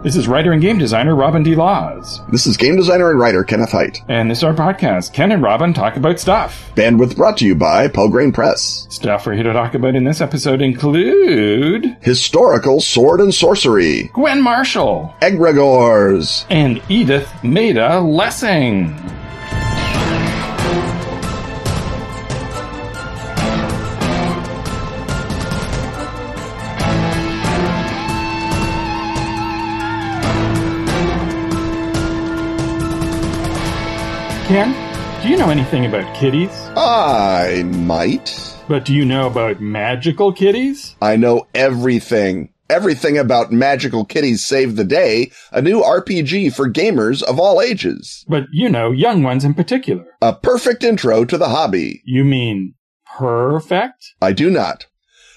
This is writer and game designer Robin D. Laws. This is game designer and writer Kenneth Hite. And this is our podcast, Ken and Robin Talk About Stuff. Bandwidth brought to you by Pelgrane Press. Stuff we're here to talk about in this episode include Historical Sword and Sorcery, Gwen Marshall, Egregores, and Edith Maida Lessing. Ken, do you know anything about kitties? I might. But do you know about magical kitties? I know everything. Everything about Magical Kitties Save the Day, a new RPG for gamers of all ages. But you know, young ones in particular. A perfect intro to the hobby. You mean perfect? I do not.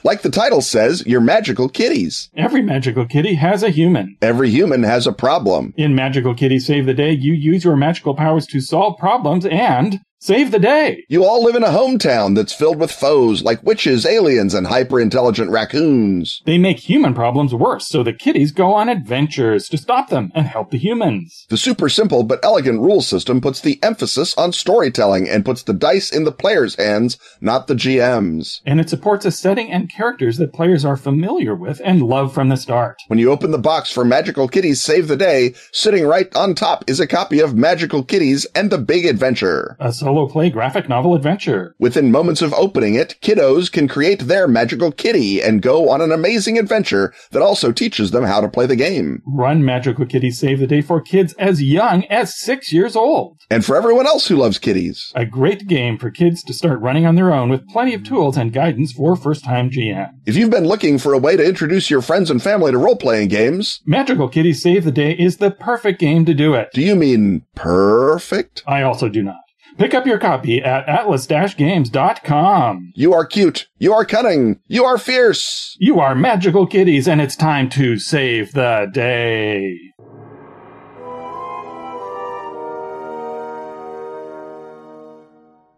Like the title says, you're magical kitties. Every magical kitty has a human. Every human has a problem. In Magical Kitty Save the Day, you use your magical powers to solve problems and save the day. You all live in a hometown that's filled with foes like witches, aliens, and hyper-intelligent raccoons. They make human problems worse, so the kitties go on adventures to stop them and help the humans. The super simple but elegant rule system puts the emphasis on storytelling and puts the dice in the player's hands, not the GM's. And it supports a setting and characters that players are familiar with and love from the start. When you open the box for Magical Kitties Save the Day, sitting right on top is a copy of Magical Kitties and the Big Adventure. A solo play graphic novel adventure. Within moments of opening it, kiddos can create their magical kitty and go on an amazing adventure that also teaches them how to play the game. Run Magical Kitty Save the Day for kids as young as six years old. And for everyone else who loves kitties. A great game for kids to start running on their own with plenty of tools and guidance for first time GM. If you've been looking for a way to introduce your friends and family to role playing games, Magical Kitty Save the Day is the perfect game to do it. do you mean perfect? I also do not. Pick up your copy at atlas-games.com. You are cute. You are cunning. You are fierce. You are magical kitties, and it's time to save the day.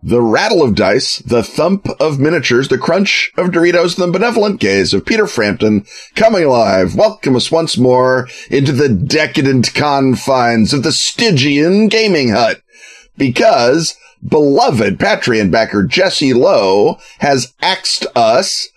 The rattle of dice, the thump of miniatures, the crunch of Doritos, the benevolent gaze of Peter Frampton coming alive. Welcome us once more into the decadent confines of the Stygian gaming hut. Because beloved Patreon backer Jesse Lowe has axed us,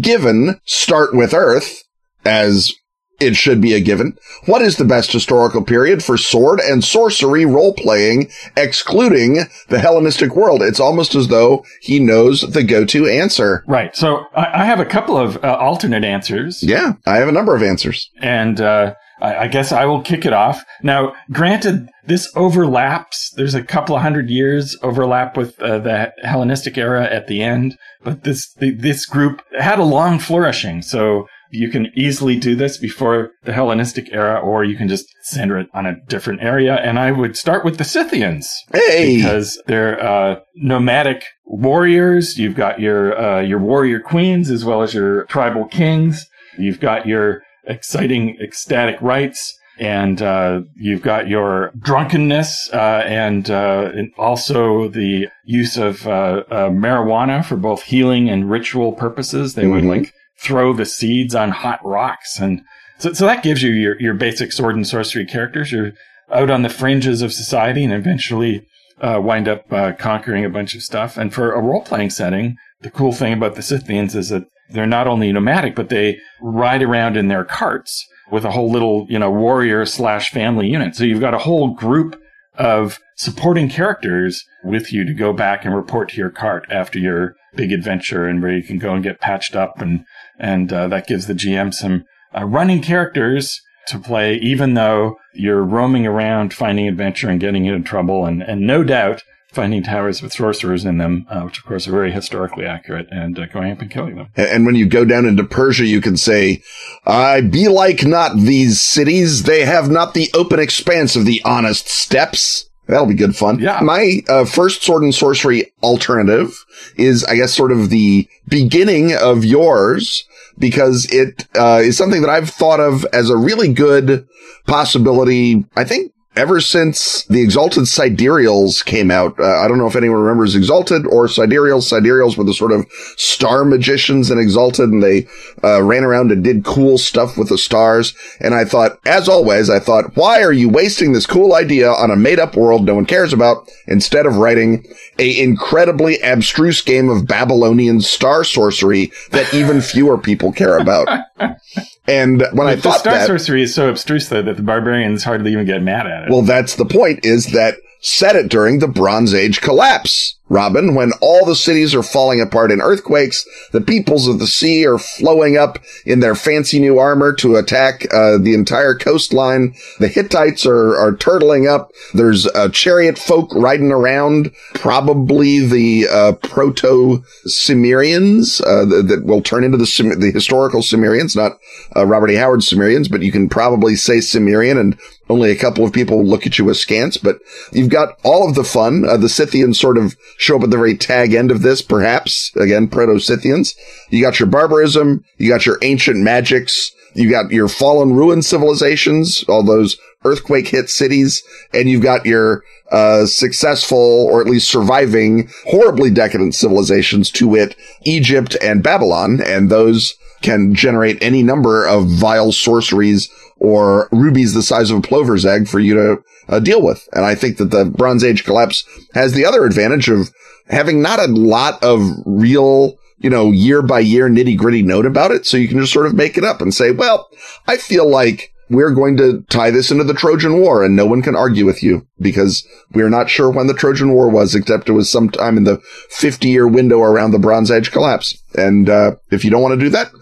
given Start with Earth, as it should be a given. What is the best historical period for sword and sorcery role playing, excluding the Hellenistic world? It's almost as though he knows the go-to answer. Right. So I, I have a couple of uh, alternate answers. Yeah, I have a number of answers. And uh, I, I guess I will kick it off. Now, granted, this overlaps. There's a couple of hundred years overlap with uh, the Hellenistic era at the end, but this the, this group had a long flourishing. So you can easily do this before the Hellenistic era, or you can just center it on a different area. And I would start with the Scythians Hey, because they're uh, nomadic warriors. You've got your uh, your warrior queens as well as your tribal kings. You've got your exciting ecstatic rites, and uh, you've got your drunkenness, uh, and, uh, and also the use of uh, uh, marijuana for both healing and ritual purposes. They would Mhm. like throw the seeds on hot rocks, and so, so that gives you your your basic sword and sorcery characters. You're out on the fringes of society, and eventually uh, wind up uh, conquering a bunch of stuff. And for a role playing setting, the cool thing about the Scythians is that they're not only nomadic, but they ride around in their carts with a whole little, you know, warrior slash family unit. So you've got a whole group of supporting characters with you to go back and report to your cart after your big adventure and where you can go and get patched up and, and, uh, that gives the GM some uh, running characters to play, even though you're roaming around finding adventure and getting into trouble and, and no doubt finding towers with sorcerers in them, uh, which of course are very historically accurate and uh, going up and killing them. And when you go down into Persia, you can say, I be like not these cities. They have not the open expanse of the honest steppes. That'll be good fun. Yeah. My uh, first sword and sorcery alternative is, I guess, sort of the beginning of yours because it uh, is something that I've thought of as a really good possibility. I think ever since the Exalted Sidereals came out, uh, I don't know if anyone remembers Exalted or Sidereals. Sidereals were the sort of star magicians in Exalted and they uh, ran around and did cool stuff with the stars. And I thought, as always, I thought, why are you wasting this cool idea on a made up world no one cares about instead of writing a incredibly abstruse game of Babylonian star sorcery that even fewer people care about? And when I the thought star that, sorcery is so abstruse though that the barbarians hardly even get mad at it. well, that's the point is that set it during the Bronze Age collapse. Robin, when all the cities are falling apart in earthquakes, the peoples of the sea are flowing up in their fancy new armor to attack uh, the entire coastline. The Hittites are, are turtling up. There's uh, chariot folk riding around, probably the uh, proto Sumerians uh, th- that will turn into the the historical Sumerians, not uh, Robert E. Howard Sumerians, but you can probably say Sumerian and only a couple of people look at you askance, but you've got all of the fun. Uh, the Scythians sort of show up at the very tag end of this, perhaps. Again, proto-Scythians. You got your barbarism. You got your ancient magics. You got your fallen ruined civilizations, all those earthquake hit cities, and you've got your uh, successful or at least surviving horribly decadent civilizations to wit Egypt and Babylon, and those can generate any number of vile sorceries or rubies the size of a plover's egg for you to uh, deal with. And I think that the Bronze Age collapse has the other advantage of having not a lot of real, you know, year by year nitty gritty note about it. So you can just sort of make it up and say, well, I feel like we're going to tie this into the Trojan War and no one can argue with you because we're not sure when the Trojan War was, except it was sometime in the 50 year window around the Bronze Age collapse. And, uh, if you don't want to do that,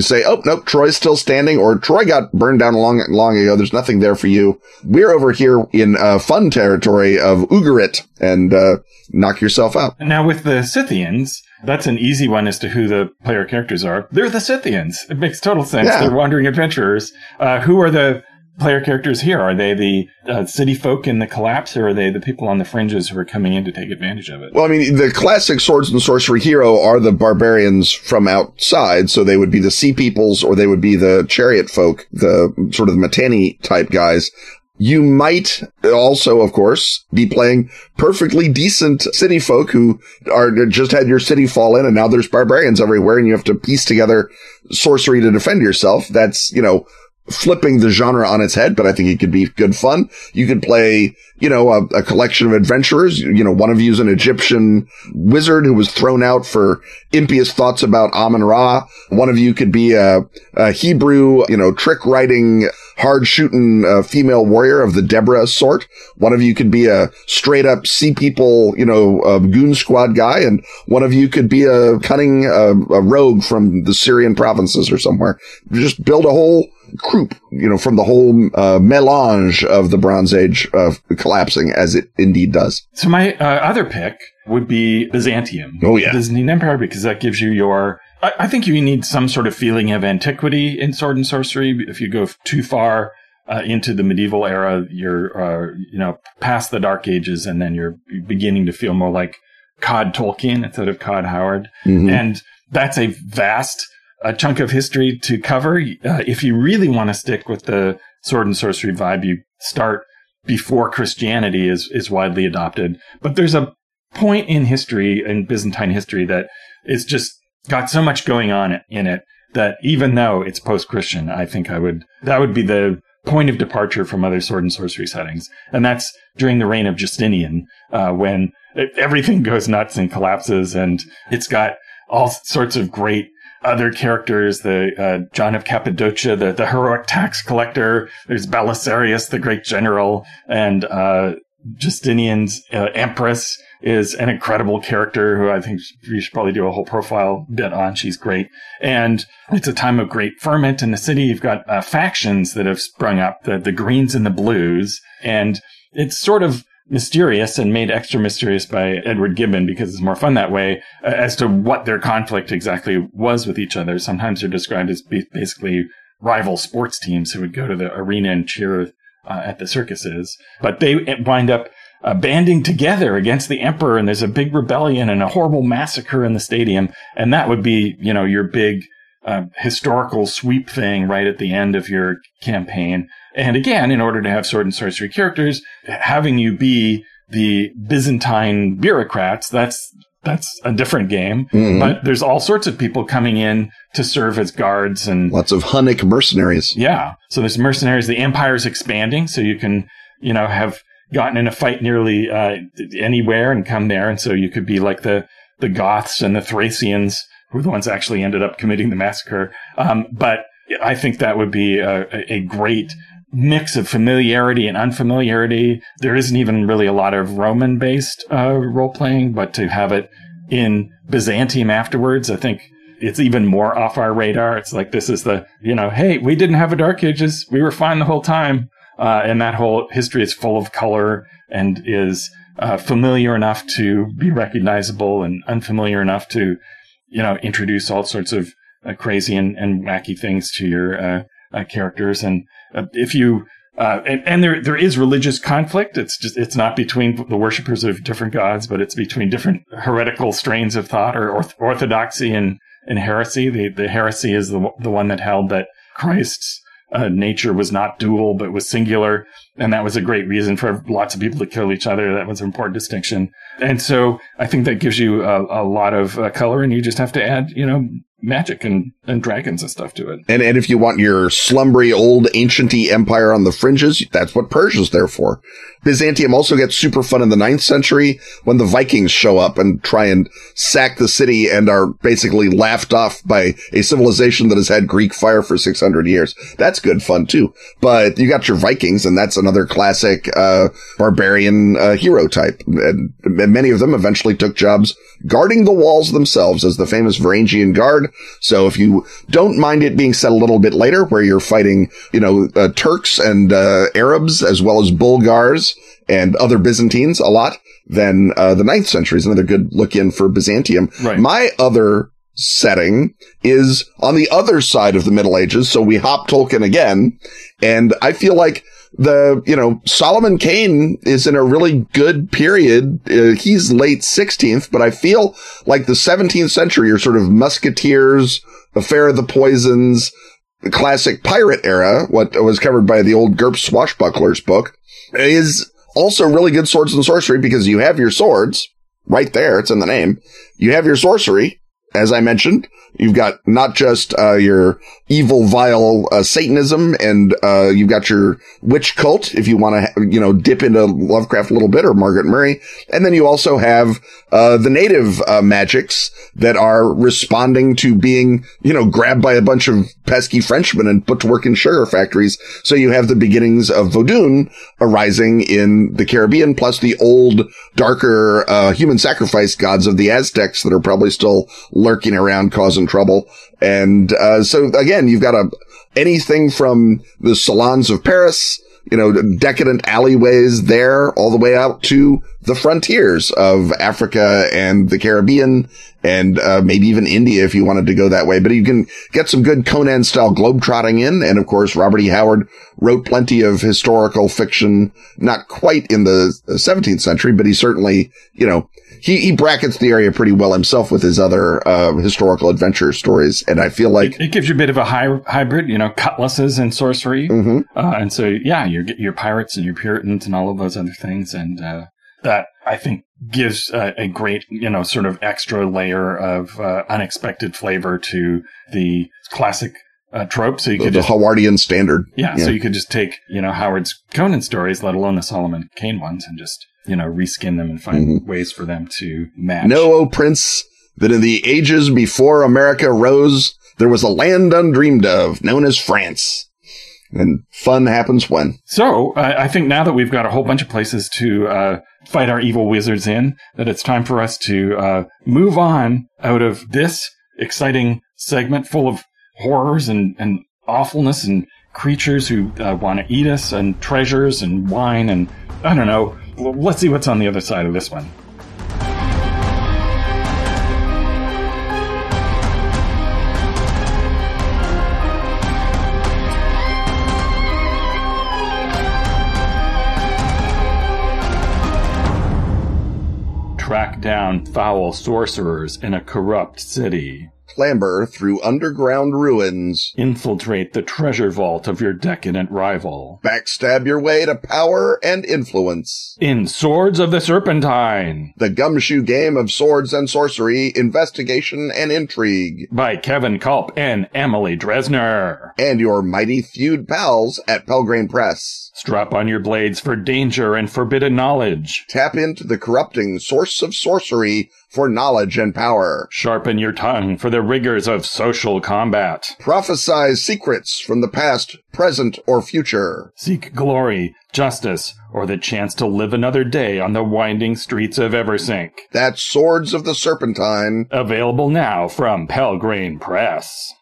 say, oh, nope, Troy's still standing or Troy got burned down long, long ago. There's nothing there for you. We're over here in, uh, fun territory of Ugarit and, uh, knock yourself out. Now with the Scythians, that's an easy one as to who the player characters are. They're the Scythians. It makes total sense. Yeah. They're wandering adventurers. Uh, who are the player characters here? Are they the uh, city folk in the collapse, or are they the people on the fringes who are coming in to take advantage of it? Well, I mean, the classic swords and sorcery hero are the barbarians from outside. So they would be the sea peoples or they would be the chariot folk, the sort of Mitanni type guys. You might also, of course, be playing perfectly decent city folk who are just had your city fall in and now there's barbarians everywhere and you have to piece together sorcery to defend yourself. That's, you know, flipping the genre on its head, but I think it could be good fun. You could play, you know, a, a collection of adventurers. You know, one of you is an Egyptian wizard who was thrown out for impious thoughts about Amun Ra. One of you could be a, a Hebrew, you know, trick writing, hard shooting uh, female warrior of the Deborah sort. One of you could be a straight up sea people, you know, goon squad guy. And one of you could be a cunning, uh, a rogue from the Syrian provinces or somewhere. Just build a whole croup, you know, from the whole uh, melange of the Bronze Age uh, collapsing as it indeed does. So my uh, other pick would be Byzantium. Oh, yeah. Byzantine Empire because that gives you your. I, I think you need some sort of feeling of antiquity in sword and sorcery. If you go too far uh, into the medieval era, you're uh, you know past the Dark Ages, and then you're beginning to feel more like Cod Tolkien instead of Cod Howard, Mhm. and that's a vast a chunk of history to cover. Uh, if you really want to stick with the sword and sorcery vibe, you start before Christianity is is widely adopted. But there's a point in history in Byzantine history that is just got so much going on in it that even though it's post-Christian, I think I would that would be the point of departure from other sword and sorcery settings, and that's during the reign of Justinian, uh, when everything goes nuts and collapses, and it's got all sorts of great other characters, the uh, John of Cappadocia, the, the heroic tax collector. There's Belisarius, the great general, and uh, Justinian's uh, empress is an incredible character who I think we should probably do a whole profile bit on. She's great, and it's a time of great ferment in the city. You've got uh, factions that have sprung up, the the Greens and the Blues, and it's sort of mysterious and made extra mysterious by Edward Gibbon because it's more fun that way uh, as to what their conflict exactly was with each other. Sometimes they're described as basically rival sports teams who would go to the arena and cheer uh, at the circuses, but they wind up uh, banding together against the emperor, and there's a big rebellion and a horrible massacre in the stadium, and that would be, you know, your big uh, historical sweep thing right at the end of your campaign. And again, in order to have sword and sorcery characters, having you be the Byzantine bureaucrats, that's that's a different game. Mhm. But there's all sorts of people coming in to serve as guards and Lots of Hunnic mercenaries. yeah. So there's mercenaries. The empire's expanding, so you can, you know, have gotten in a fight nearly uh, anywhere and come there, and so you could be like the the Goths and the Thracians, who are the ones that actually ended up committing the massacre. Um, but I think that would be a, a great mix of familiarity and unfamiliarity. There isn't even really a lot of Roman based uh, role playing, but to have it in Byzantium afterwards, I think it's even more off our radar. It's like this is the, you know, hey, we didn't have a Dark Ages. We were fine the whole time. Uh, and that whole history is full of color and is uh, familiar enough to be recognizable and unfamiliar enough to, you know, introduce all sorts of uh, crazy and, and wacky things to your uh, uh, characters. And uh, if you and, and there there is religious conflict. It's just it's not between the worshippers of different gods, but it's between different heretical strains of thought or orth- orthodoxy and, and heresy. The the heresy is the the one that held that Christ's uh, nature was not dual but was singular, and that was a great reason for lots of people to kill each other. That was an important distinction, and so I think that gives you a, a lot of uh, color, and you just have to add you know magic and, and dragons and stuff to it. And, and if you want your slumbery old ancienty empire on the fringes, that's what Persia's there for. Byzantium also gets super fun in the ninth century when the Vikings show up and try and sack the city and are basically laughed off by a civilization that has had Greek fire for 600 years. That's good fun too. But you got your Vikings and that's another classic, uh, barbarian, uh, hero type. And, and many of them eventually took jobs guarding the walls themselves as the famous Varangian Guard. So if you don't mind it being set a little bit later where you're fighting, you know, uh, Turks and, uh, Arabs as well as Bulgars and other Byzantines a lot, then, uh, the ninth century is another good look in for Byzantium. Right. My other setting is on the other side of the Middle Ages. So we hop Tolkien again. And I feel like the, you know, Solomon Kane is in a really good period. Uh, he's late 16th, but I feel like the 17th century are sort of musketeers, affair of the poisons, the classic pirate era, what was covered by the old GURPS swashbucklers book is also really good swords and sorcery because you have your swords right there. It's in the name. You have your sorcery. As I mentioned, you've got not just uh, your evil, vile uh, Satanism, and uh, you've got your witch cult. If you want to, you know, dip into Lovecraft a little bit or Margaret Murray, and then you also have uh, the native uh, magics that are responding to being, you know, grabbed by a bunch of pesky Frenchmen and put to work in sugar factories. So you have the beginnings of Vodun arising in the Caribbean, plus the old, darker uh, human sacrifice gods of the Aztecs that are probably still lurking around causing trouble. And uh, so again, you've got a anything from the salons of Paris, you know, decadent alleyways there all the way out to the frontiers of Africa and the Caribbean and uh, maybe even India if you wanted to go that way. But you can get some good Conan style globetrotting in. And of course, Robert E. Howard wrote plenty of historical fiction, not quite in the 17th century, but he certainly, you know, he, he brackets the area pretty well himself with his other uh, historical adventure stories. And I feel like It, it gives you a bit of a hy- hybrid, you know, cutlasses and sorcery. Mhm. Uh, and so, yeah, your, your pirates and your Puritans and all of those other things. And uh, that, I think, gives uh, a great, you know, sort of extra layer of uh, unexpected flavor to the classic uh, trope. So you the, could the just, Howardian standard. yeah, so you could just take, you know, Howard's Conan stories, let alone the Solomon Kane ones, and just, you know, reskin them and find ways for them to match. Know, O prince, that in the ages before America rose, there was a land undreamed of known as France. And fun happens when. So uh, I think now that we've got a whole bunch of places to uh, fight our evil wizards in, that it's time for us to uh, move on out of this exciting segment full of horrors and, and awfulness and creatures who uh, want to eat us and treasures and wine and I don't know. Let's see what's on the other side of this one. Track down foul sorcerers in a corrupt city. Clamber through underground ruins, Infiltrate the treasure vault of your decadent rival. backstab your way to power and influence. In Swords of the Serpentine The gumshoe game of swords and sorcery, investigation and intrigue. by Kevin Kulp and Emily Dresner. And your mighty feud pals at Pelgrane Press. Strap on your blades for danger and forbidden knowledge. Tap into the corrupting source of sorcery for knowledge and power. Sharpen your tongue for the rigors of social combat. Prophesize secrets from the past, present, or future. Seek glory, justice, or the chance to live another day on the winding streets of Eversink. That's Swords of the Serpentine. Available now from Pelgrane Press.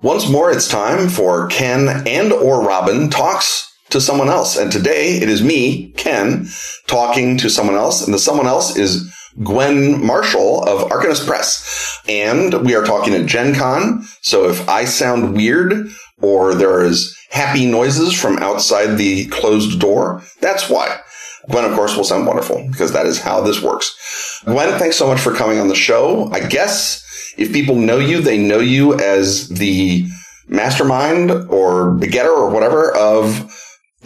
Once more, it's time for Ken and or Robin talks to someone else. And today it is me, Ken, talking to someone else. And the someone else is Gwen Marshall of Arcanist Press. And we are talking at Gen Con. So if I sound weird or there is happy noises from outside the closed door, that's why. Gwen, of course, will sound wonderful because that is how this works. Gwen, thanks so much for coming on the show. I guess if people know you, they know you as the mastermind or begetter or whatever of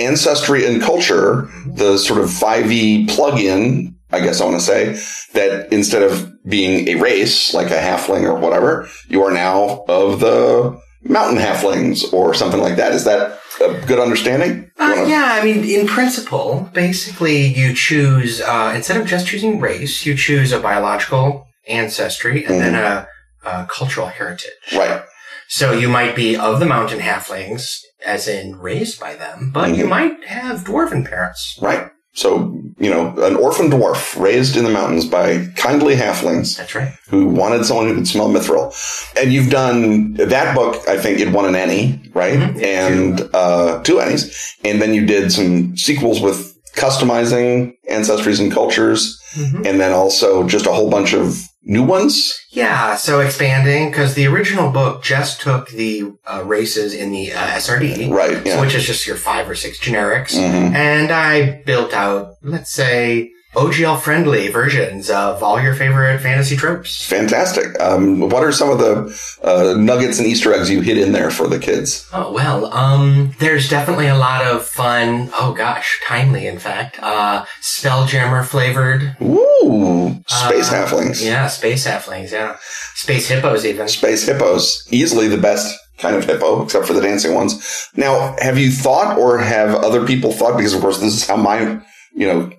ancestry and culture, the sort of 5e plug-in, I guess I want to say, that instead of being a race like a halfling or whatever, you are now of the mountain halflings or something like that. Is that a good understanding? Uh, yeah, I mean, in principle, basically, you choose uh, instead of just choosing race, you choose a biological ancestry and then a, a cultural heritage. Right. So you might be of the mountain halflings, as in raised by them, but you Mhm. might have dwarven parents. Right. So, you know, an orphan dwarf raised in the mountains by kindly halflings That's right. who wanted someone who could smell mithril. And you've done that book, I think it won an ENnie, right? Mhm. Yeah, and uh, two ENnies. And then you did some sequels with customizing ancestries and cultures, Mhm. and then also just a whole bunch of new ones. Yeah, so expanding because the original book just took the uh, races in the uh, SRD, Right. Yeah. which is just your five or six generics. Mhm. And I built out, let's say, OGL friendly versions of all your favorite fantasy tropes. Fantastic. Um, what are some of the uh, nuggets and Easter eggs you hid in there for the kids? Oh, well, um, there's definitely a lot of fun, oh gosh, timely, in fact, uh, Spelljammer flavored. Ooh, space Uh, halflings. Yeah, space halflings, yeah. Space hippos, even. space hippos. Easily the best kind of hippo, except for the dancing ones. Now, have you thought or have other people thought, because of course this is how my, you know,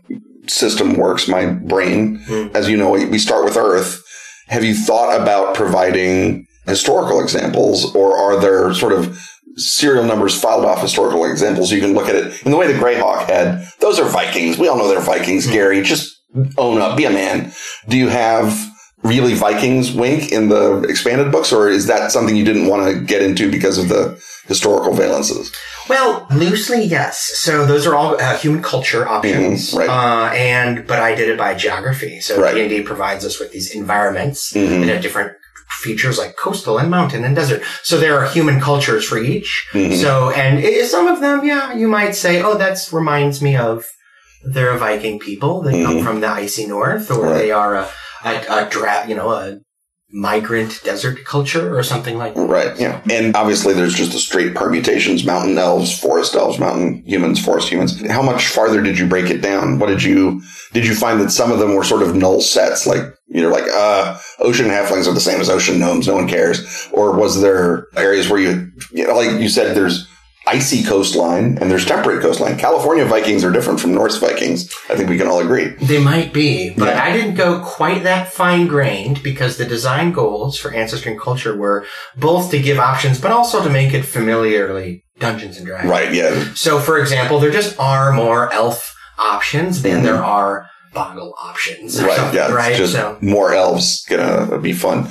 system works, my brain, Hmm. as you know, we start with Earth. Have you thought about providing historical examples or are there sort of serial numbers filed off historical examples so you can look at it in the way the Greyhawk had? Those are Vikings. We all know they're Vikings, Gary. Just own up, be a man. Do you have really Vikings wink in the expanded books, or is that something you didn't want to get into because of the historical valences? Well, loosely, yes. So those are all uh, human culture options, Mhm, right. Uh, and but I did it by geography. So. D and D provides us with these environments Mhm. that have different features like coastal and mountain and desert. So there are human cultures for each. Mhm. So and i some of them, yeah, you might say, oh, that reminds me of they're a Viking people. They come Mhm. from the icy north, or Right. they are a a, a dra- you know, a migrant desert culture or something like that. Right, yeah. And obviously there's just the straight permutations, mountain elves, forest elves, mountain humans, forest humans. How much farther did you break it down? What did you, did you find that some of them were sort of null sets? Like, you know, like, uh, ocean halflings are the same as ocean gnomes. No one cares. Or was there areas where you, you know, like you said, there's icy coastline and there's temperate coastline. California Vikings are different from Norse Vikings. I think we can all agree. They might be, but Yeah. I didn't go quite that fine grained because the design goals for Ancestry and Culture were both to give options, but also to make it familiarly Dungeons and Dragons. Right, yeah. So, for example, there just are more elf options than Mhm. there are boggle options. Right. Yeah. Right. Just so, more elves gonna be fun.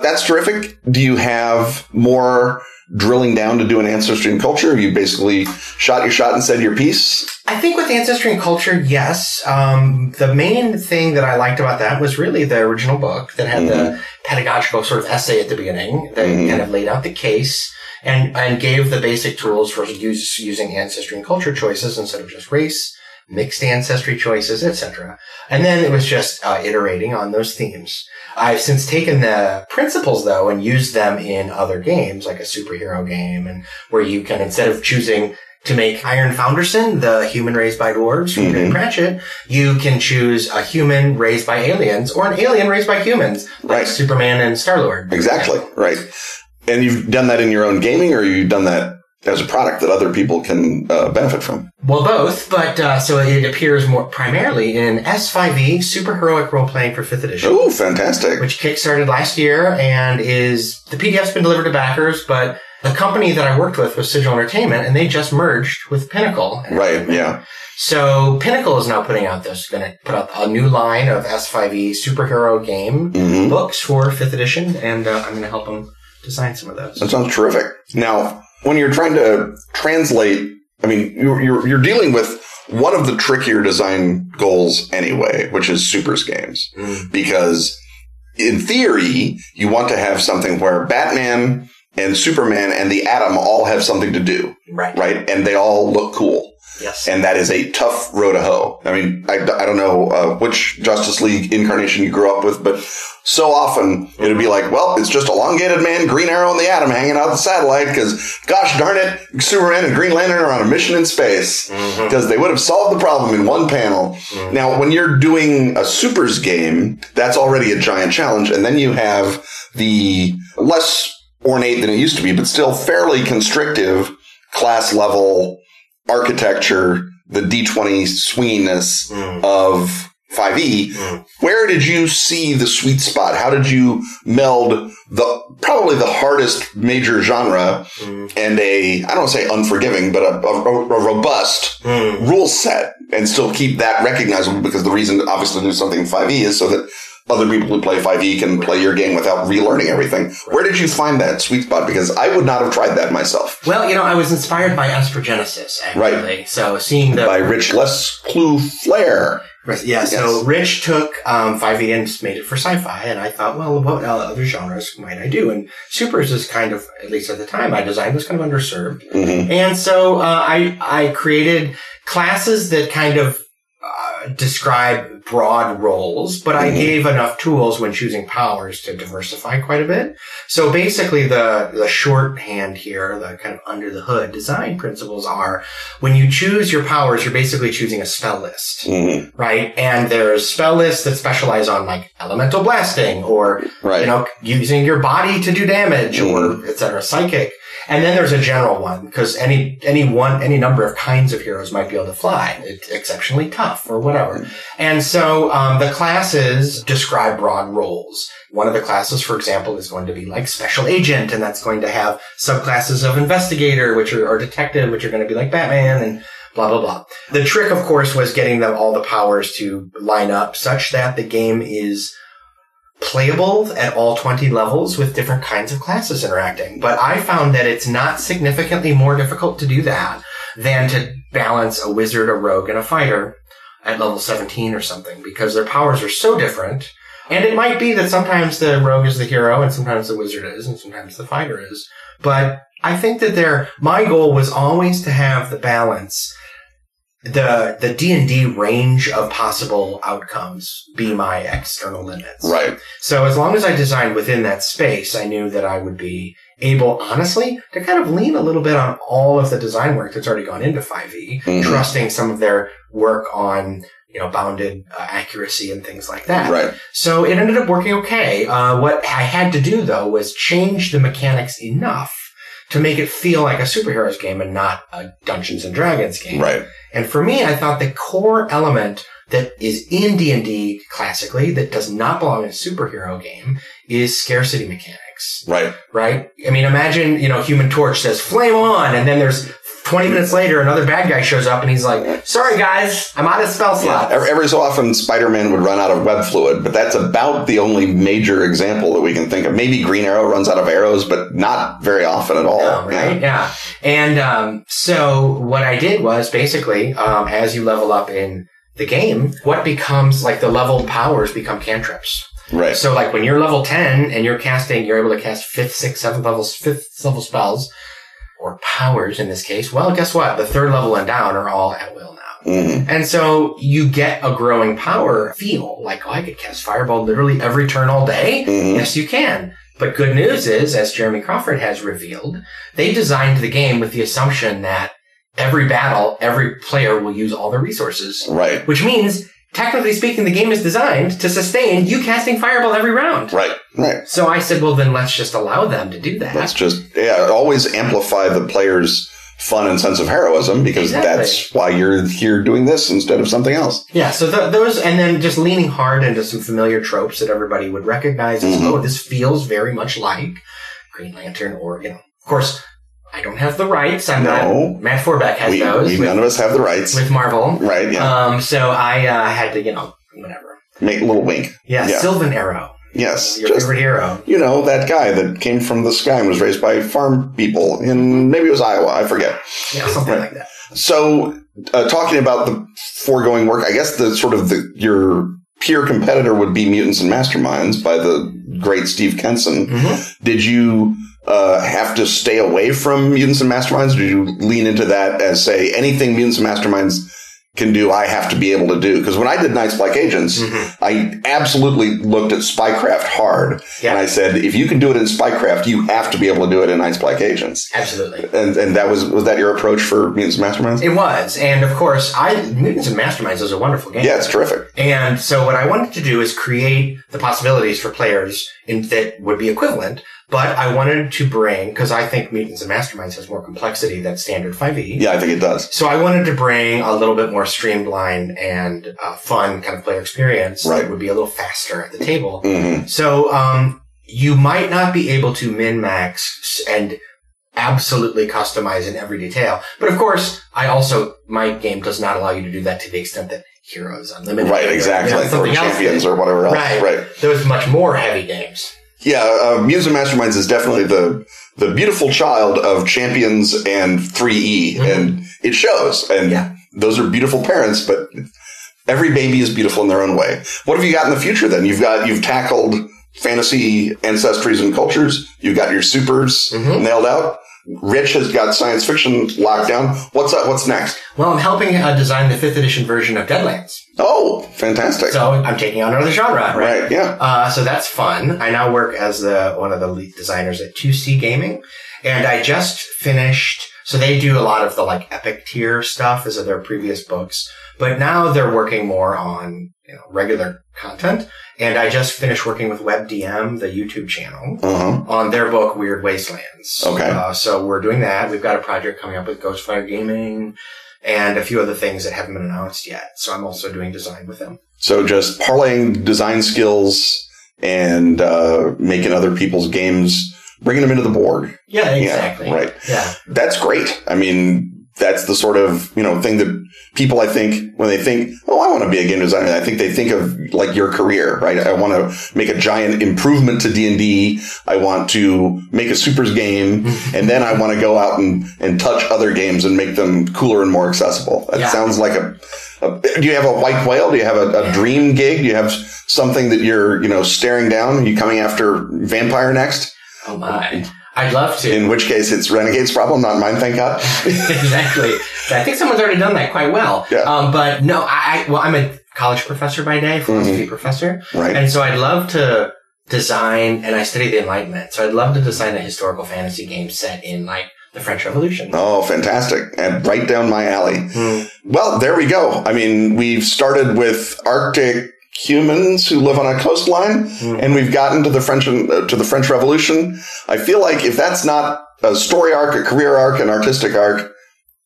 That's terrific. Do you have more drilling down to do an ancestry and culture? Have you basically shot your shot and said your piece? I think with Ancestry and Culture, yes. Um, the main thing that I liked about that was really the original book that had the pedagogical sort of essay at the beginning that Mhm. kind of laid out the case and, and gave the basic tools for use, using ancestry and culture choices instead of just race mixed ancestry choices, etc. And then it was just uh, iterating on those themes. I've since taken the principles though and used them in other games, like a superhero game, and where you can instead of choosing to make Ironfoundersson, the human raised by dwarves from Mhm. Pratchett, you can choose a human raised by aliens or an alien raised by humans, like Right. Superman and Star Lord. Exactly. Right. And you've done that in your own gaming or you've done that as a product that other people can uh, benefit from? Well, both, but uh, so it appears more primarily in S5e superheroic Role Playing for Fifth Edition. Oh, fantastic. which kickstarted last year and is the PDF's been delivered to backers, but the company that I worked with was Sigil Entertainment, and they just merged with Pinnacle. Right. Yeah. So Pinnacle is now putting out this, going to put out a new line of S5e superhero game hmm books for fifth edition, and uh, I'm going to help them design some of those. That sounds terrific. Now, when you're trying to translate, I mean, you're, you're, you're dealing with one of the trickier design goals anyway, which is supers games. Mm. Because in theory, you want to have something where Batman and Superman and the Atom all have something to do, Right. right? And they all look cool. Yes. And that is a tough road to hoe. I mean, I, I don't know uh, which Justice League incarnation you grew up with, but so often it'd be like, well, it's just elongated man, Green Arrow, and the Atom hanging out the satellite because, gosh darn it, Superman and Green Lantern are on a mission in space because they would have solved the problem in one panel. Mhm. Now, when you're doing a supers game, that's already a giant challenge. And then you have the less ornate than it used to be, but still fairly constrictive class level architecture, the D20 swinginess Mm. of 5e. Mm. Where did you see the sweet spot? How did you meld the probably the hardest major genre Mm. and a I don't say unforgiving, but a, a, a robust Mm. rule set and still keep that recognizable because the reason obviously to do something in 5e is so that other people who play 5e can play your game without relearning everything. Where did you find that sweet spot? Because I would not have tried that myself. Well, you know, I was inspired by Esper Genesis, actually. So seeing the By Rich Lescouflair. Yeah, so Yes. Rich took um, 5e and made it for sci-fi, and I thought, well, what other genres might I do? And Supers is kind of, at least at the time I designed, was kind of underserved. hmm And so uh, I I created classes that kind of uh, describe broad roles, but I Mhm. gave enough tools when choosing powers to diversify quite a bit. So basically, the the shorthand here, the kind of under the hood design principles are: when you choose your powers, you're basically choosing a spell list hmm right? And there's spell lists that specialize on like elemental blasting or, Right. you know, using your body to do damage or et cetera, psychic. And then there's a general one because any, any one, any number of kinds of heroes might be able to fly. It's exceptionally tough or whatever. And so, um, the classes describe broad roles. One of the classes, for example, is going to be like special agent and that's going to have subclasses of investigator, which are, or detective, which are going to be like Batman and blah, blah, blah. The trick, of course, was getting them all the powers to line up such that the game is playable at all 20 levels with different kinds of classes interacting. But I found that it's not significantly more difficult to do that than to balance a wizard, a rogue, and a fighter at level 17 or something because their powers are so different. And it might be that sometimes the rogue is the hero and sometimes the wizard is and sometimes the fighter is. But I think that there, my goal was always to have the balance the the D and D range of possible outcomes be my external limits. Right. So as long as I designed within that space, I knew that I would be able, honestly, to kind of lean a little bit on all of the design work that's already gone into 5e, Mhm. trusting some of their work on you know bounded uh, accuracy and things like that. Right. So it ended up working okay. Uh, what I had to do though was change the mechanics enough to make it feel like a superheroes game and not a Dungeons and Dragons game. Right. And for me, I thought the core element that is in D&D classically that does not belong in a superhero game is scarcity mechanics, Right. right? I mean, imagine, you know, Human Torch says flame on and then there's 20 minutes later another bad guy shows up and he's like, "Sorry guys, I'm out of spell Yeah. slots." Every, every so often, Spider-Man would run out of web fluid, but that's about the only major example that we can think of. Maybe Green Arrow runs out of arrows, but not very often at all. Oh, right? Yeah. And um, so what I did was basically, um, as you level up in the game, what becomes like the level powers become cantrips. Right. So like when you're level 10 and you're casting, you're able to cast fifth, sixth, seventh levels, fifth level spells or powers in this case. Well, guess what? The third level and down are all at will now. Mhm. And so you get a growing power feel like, oh, I could cast Fireball literally every turn all day. Mhm. Yes, you can. But good news is, as Jeremy Crawford has revealed, they designed the game with the assumption that every battle, every player will use all their resources, Right. which means, technically speaking, the game is designed to sustain you casting Fireball every round. Right. Right. So I said, well, then let's just allow them to do that. Let's just yeah, always amplify the player's fun and sense of heroism because Exactly. that's why you're here doing this instead of something else. Yeah, so th- those, and then just leaning hard into some familiar tropes that everybody would recognize as, Mhm. oh, this feels very much like Green Lantern, or, you know, of course, I don't have the rights. I'm No. not, Matt Forbeck has We, those we with, none of us have the rights. with Marvel. right. Yeah. Um, so I, uh, had to, you know, whatever. Make a little wink. Yeah, Yeah. Sylvan Arrow. Yes. Your Just favorite hero. you know that guy that came from the sky and was raised by farm people in maybe it was Iowa. I forget. Yeah, something Right. like that. So, uh, talking about the foregoing work, I guess the sort of the your peer competitor would be Mutants and Masterminds by the great Steve Kenson. Mhm. Did you uh, have to stay away from Mutants and Masterminds? Do you lean into that as say anything Mutants and Masterminds can do, I have to be able to do? Because when I did Night's Black Agents, Mhm. I absolutely looked at Spycraft hard, Yeah. and I said, if you can do it in Spycraft, you have to be able to do it in Night's Black Agents. Absolutely. And and that was was that your approach for Mutants and Masterminds? It was. And of course, I, Mutants and Masterminds is a wonderful game. Yeah, it's terrific. And so what I wanted to do is create the possibilities for players in, that would be equivalent, but I wanted to bring, because I think Mutants and Masterminds has more complexity than standard 5e. Yeah, I think it does. So I wanted to bring a little bit more streamlined and uh, fun kind of player experience Right. that would be a little faster at the table. hmm So um, you might not be able to min max and absolutely customize in every detail, but of course, I also my game does not allow you to do that to the extent that Heroes Unlimited, Right, or, exactly. you know, or champions or whatever else. Right. right. those much more heavy games. Yeah, uh, and Masterminds is definitely the the beautiful child of Champions and 3E, Mhm. and it shows. And Yeah. those are beautiful parents, but every baby is beautiful in their own way. What have you got in the future then? You've got you've tackled fantasy ancestries and cultures. You've got your supers Mhm. nailed out. Rich has got science fiction locked down. What's up? What's next? Well, I'm helping uh, design the fifth edition version of Deadlands, Oh, fantastic! so I'm taking on another genre, right? right, yeah. Uh, so that's fun. I now work as the one of the lead designers at 2C Gaming, and I just finished. So they do a lot of the like epic tier stuff as of their previous books, but now they're working more on you know regular content. And I just finished working with WebDM, the YouTube channel, Uh huh. on their book Weird Wastelands. Okay. Uh, so we're doing that. We've got a project coming up with Ghostfire Gaming. And a few other things that haven't been announced yet. So I'm also doing design with them. So just parlaying design skills and uh, making other people's games, bringing them into the board. Yeah, exactly. right. Yeah. That's great. I mean, that's the sort of you know thing that people I think when they think, oh, I want to be a game designer, I think they think of like your career, right? I want to make a giant improvement to D and D. I want to make a supers game, and then I want to go out and and touch other games and make them cooler and more accessible. That Yeah. sounds like a, a. Do you have a white whale? Do you have a, a Yeah. dream gig? Do you have something that you're you know staring down? Are you coming after vampire next? Oh my. I'd love to. In which case, it's Renegade's problem, not mine. Thank God. exactly. I think someone's already done that quite well. Yeah. Um, but no, I, I well, I'm a college professor by day, philosophy professor, Right. and so I'd love to design. And I study the Enlightenment, so I'd love to design a historical fantasy game set in like the French Revolution. Oh, fantastic. And right down my alley. Hmm. Well, there we go. I mean, we've started with Arctic humans who live on a coastline Hmm. and we've gotten to the French, uh, to the French Revolution. I feel like if that's not a story arc, a career arc, an artistic arc,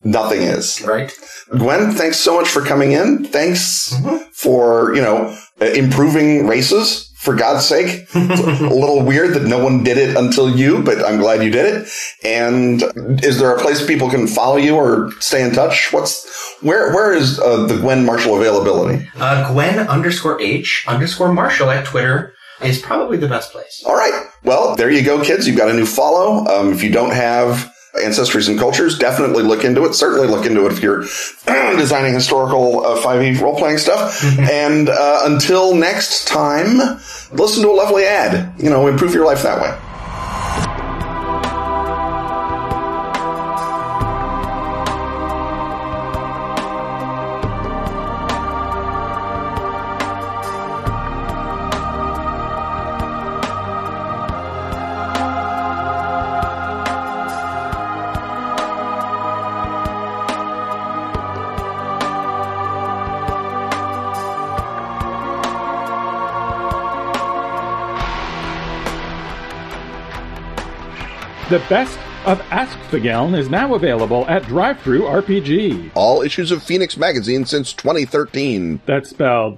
nothing is. Right. Gwen, thanks so much for coming in. Thanks Mhm. for, you know, uh, improving races. For God's sake, it's a little weird that no one did it until you, but I'm glad you did it. And is there a place people can follow you or stay in touch? What's where? Where is uh, the Gwen Marshall availability? Uh, Gwen underscore H underscore Marshall at Twitter is probably the best place. All right. Well, there you go, kids. You've got a new follow. Um, if you don't have ancestries and cultures, definitely look into it. Certainly look into it if you're designing historical uh, 5e role playing stuff. and uh, until next time, listen to a lovely ad. You know, improve your life that way. The best of Ask Askfageln is now available at Drive-Thru RPG. All issues of Fenix Magazine since 2013 That's spelled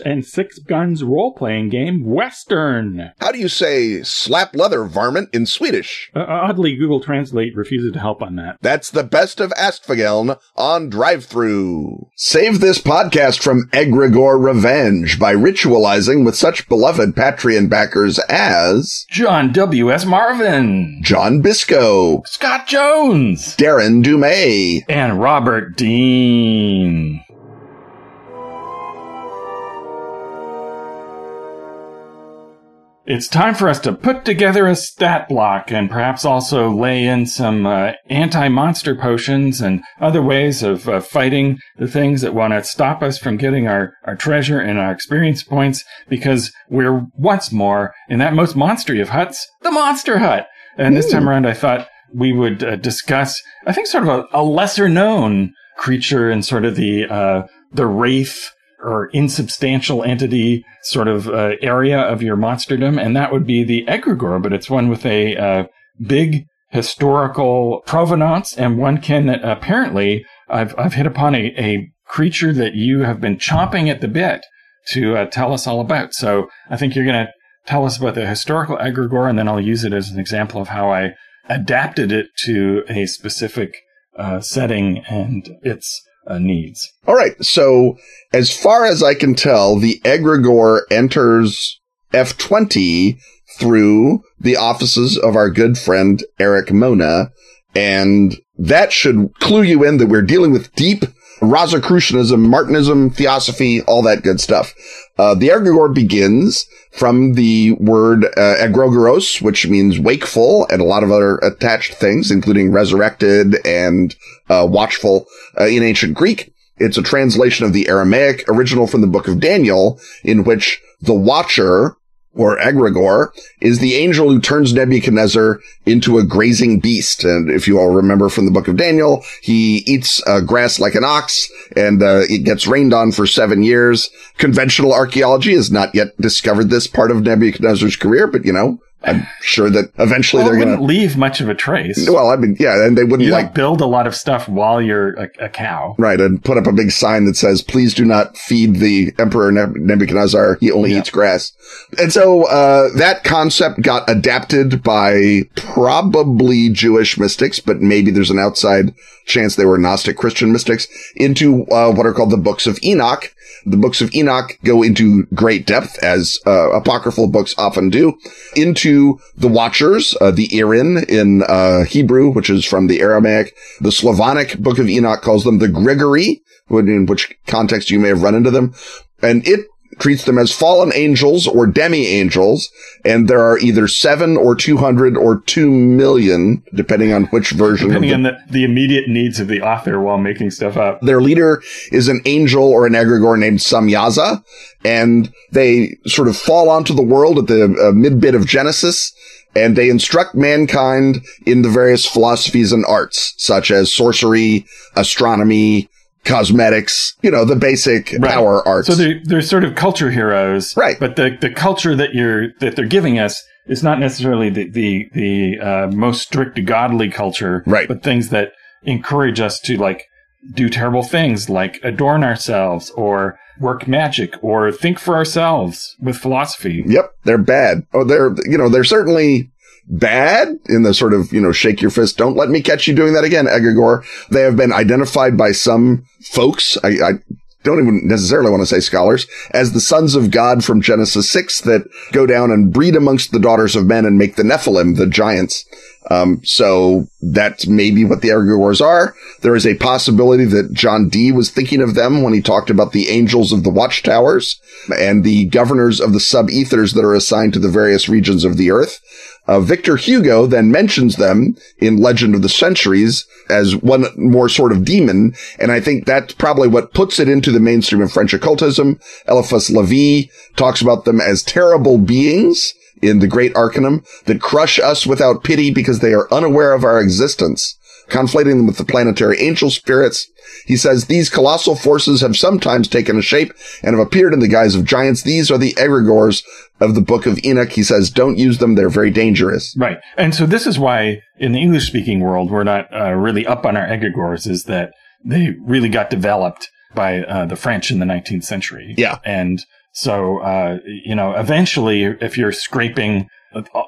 and Six Guns role playing game, Western. How do you say slap leather varmint in Swedish? Uh, oddly, Google Translate refuses to help on that. That's the best of Askfageln on drive through. Save this podcast from egregore revenge by ritualizing with such beloved Patreon backers as John W.S. Marvin, John Bisco, Scott Jones, Darren Dumay, and Robert Dean. It's time for us to put together a stat block and perhaps also lay in some uh, anti-monster potions and other ways of uh, fighting the things that want to stop us from getting our, our treasure and our experience points because we're once more in that most monstery of huts, the Monster Hut. And this time around, I thought we would uh, discuss, I think, sort of a, a lesser known creature in sort of the uh, the wraith or insubstantial entity sort of uh, area of your monsterdom, and that would be the egregore. But it's one with a uh, big historical provenance, and one can apparently I've I've hit upon a, a creature that you have been chomping at the bit to uh, tell us all about. So I think you're going to tell us about the historical egregore, and then I'll use it as an example of how I adapted it to a specific uh, setting and its uh, needs. All right. So, as far as I can tell, the egregore enters D20 through the offices of our good friend Erik Mona. And that should clue you in that we're dealing with deep Rosicrucianism, Martinism, theosophy, all that good stuff. Uh, the egregore begins from the word uh, egregoros, which means wakeful, and a lot of other attached things, including resurrected and uh, watchful uh, in ancient Greek. It's a translation of the Aramaic original from the book of Daniel, in which the watcher, or egregore, is the angel who turns Nebuchadnezzar into a grazing beast. And if you all remember from the book of Daniel, he eats uh, grass like an ox and uh, it gets rained on for seven years. Conventional archaeology has not yet discovered this part of Nebuchadnezzar's career, but you know, I'm sure that eventually Well, they're going wouldn't leave much of a trace. well, I mean, yeah, and they wouldn't you like build a lot of stuff while you're a, a cow. Right, and put up a big sign that says, please do not feed the Emperor Nebuchadnezzar. He only Yeah. eats grass. And so, uh, that concept got adapted by probably Jewish mystics, but maybe there's an outside chance they were Gnostic Christian mystics into, uh, what are called the books of Enoch. The books of Enoch go into great depth, as uh, apocryphal books often do, into the Watchers, uh, the Irin in uh, Hebrew, which is from the Aramaic. The Slavonic book of Enoch calls them the Grigori, in which context you may have run into them. And it treats them as fallen angels or demi-angels, and there are either seven or 200 or 2 million, depending on which version Depending of on the the, the immediate needs of the author while making stuff up. their leader is an angel or an egregore named Samyaza, and they sort of fall onto the world at the uh, mid bit of Genesis, and they instruct mankind in the various philosophies and arts, such as sorcery, astronomy, cosmetics, you know, the basic Right. power arts. So they're, they're sort of culture heroes. Right. But the, the culture that you're, that they're giving us is not necessarily the, the, the, uh, most strict godly culture. Right. But things that encourage us to like do terrible things like adorn ourselves or work magic or think for ourselves with philosophy. Yep, they're bad. Oh, they're, you know, they're certainly bad in the sort of, you know, shake your fist. Don't let me catch you doing that again, Egregore. They have been identified by some folks. I, I don't even necessarily want to say scholars as the sons of God from Genesis 6 that go down and breed amongst the daughters of men and make the Nephilim, the giants. Um, so that's maybe what the Egregores are. There is a possibility that John Dee was thinking of them when he talked about the angels of the watchtowers and the governors of the sub-ethers that are assigned to the various regions of the earth. Uh, Victor Hugo then mentions them in Legend of the Centuries as one more sort of demon. And I think that's probably what puts it into the mainstream of French occultism. Eliphas Levi talks about them as terrible beings in the Great Arcanum that crush us without pity because they are unaware of our existence conflating them with the planetary angel spirits. He says these colossal forces have sometimes taken a shape and have appeared in the guise of giants. These are the egregores of the book of Enoch. He says don't use them. They're very dangerous. Right. And so this is why in the English speaking world, we're not uh, really up on our egregores is that they really got developed by uh, the French in the 19th century. Yeah. And so, uh, you know, eventually if you're scraping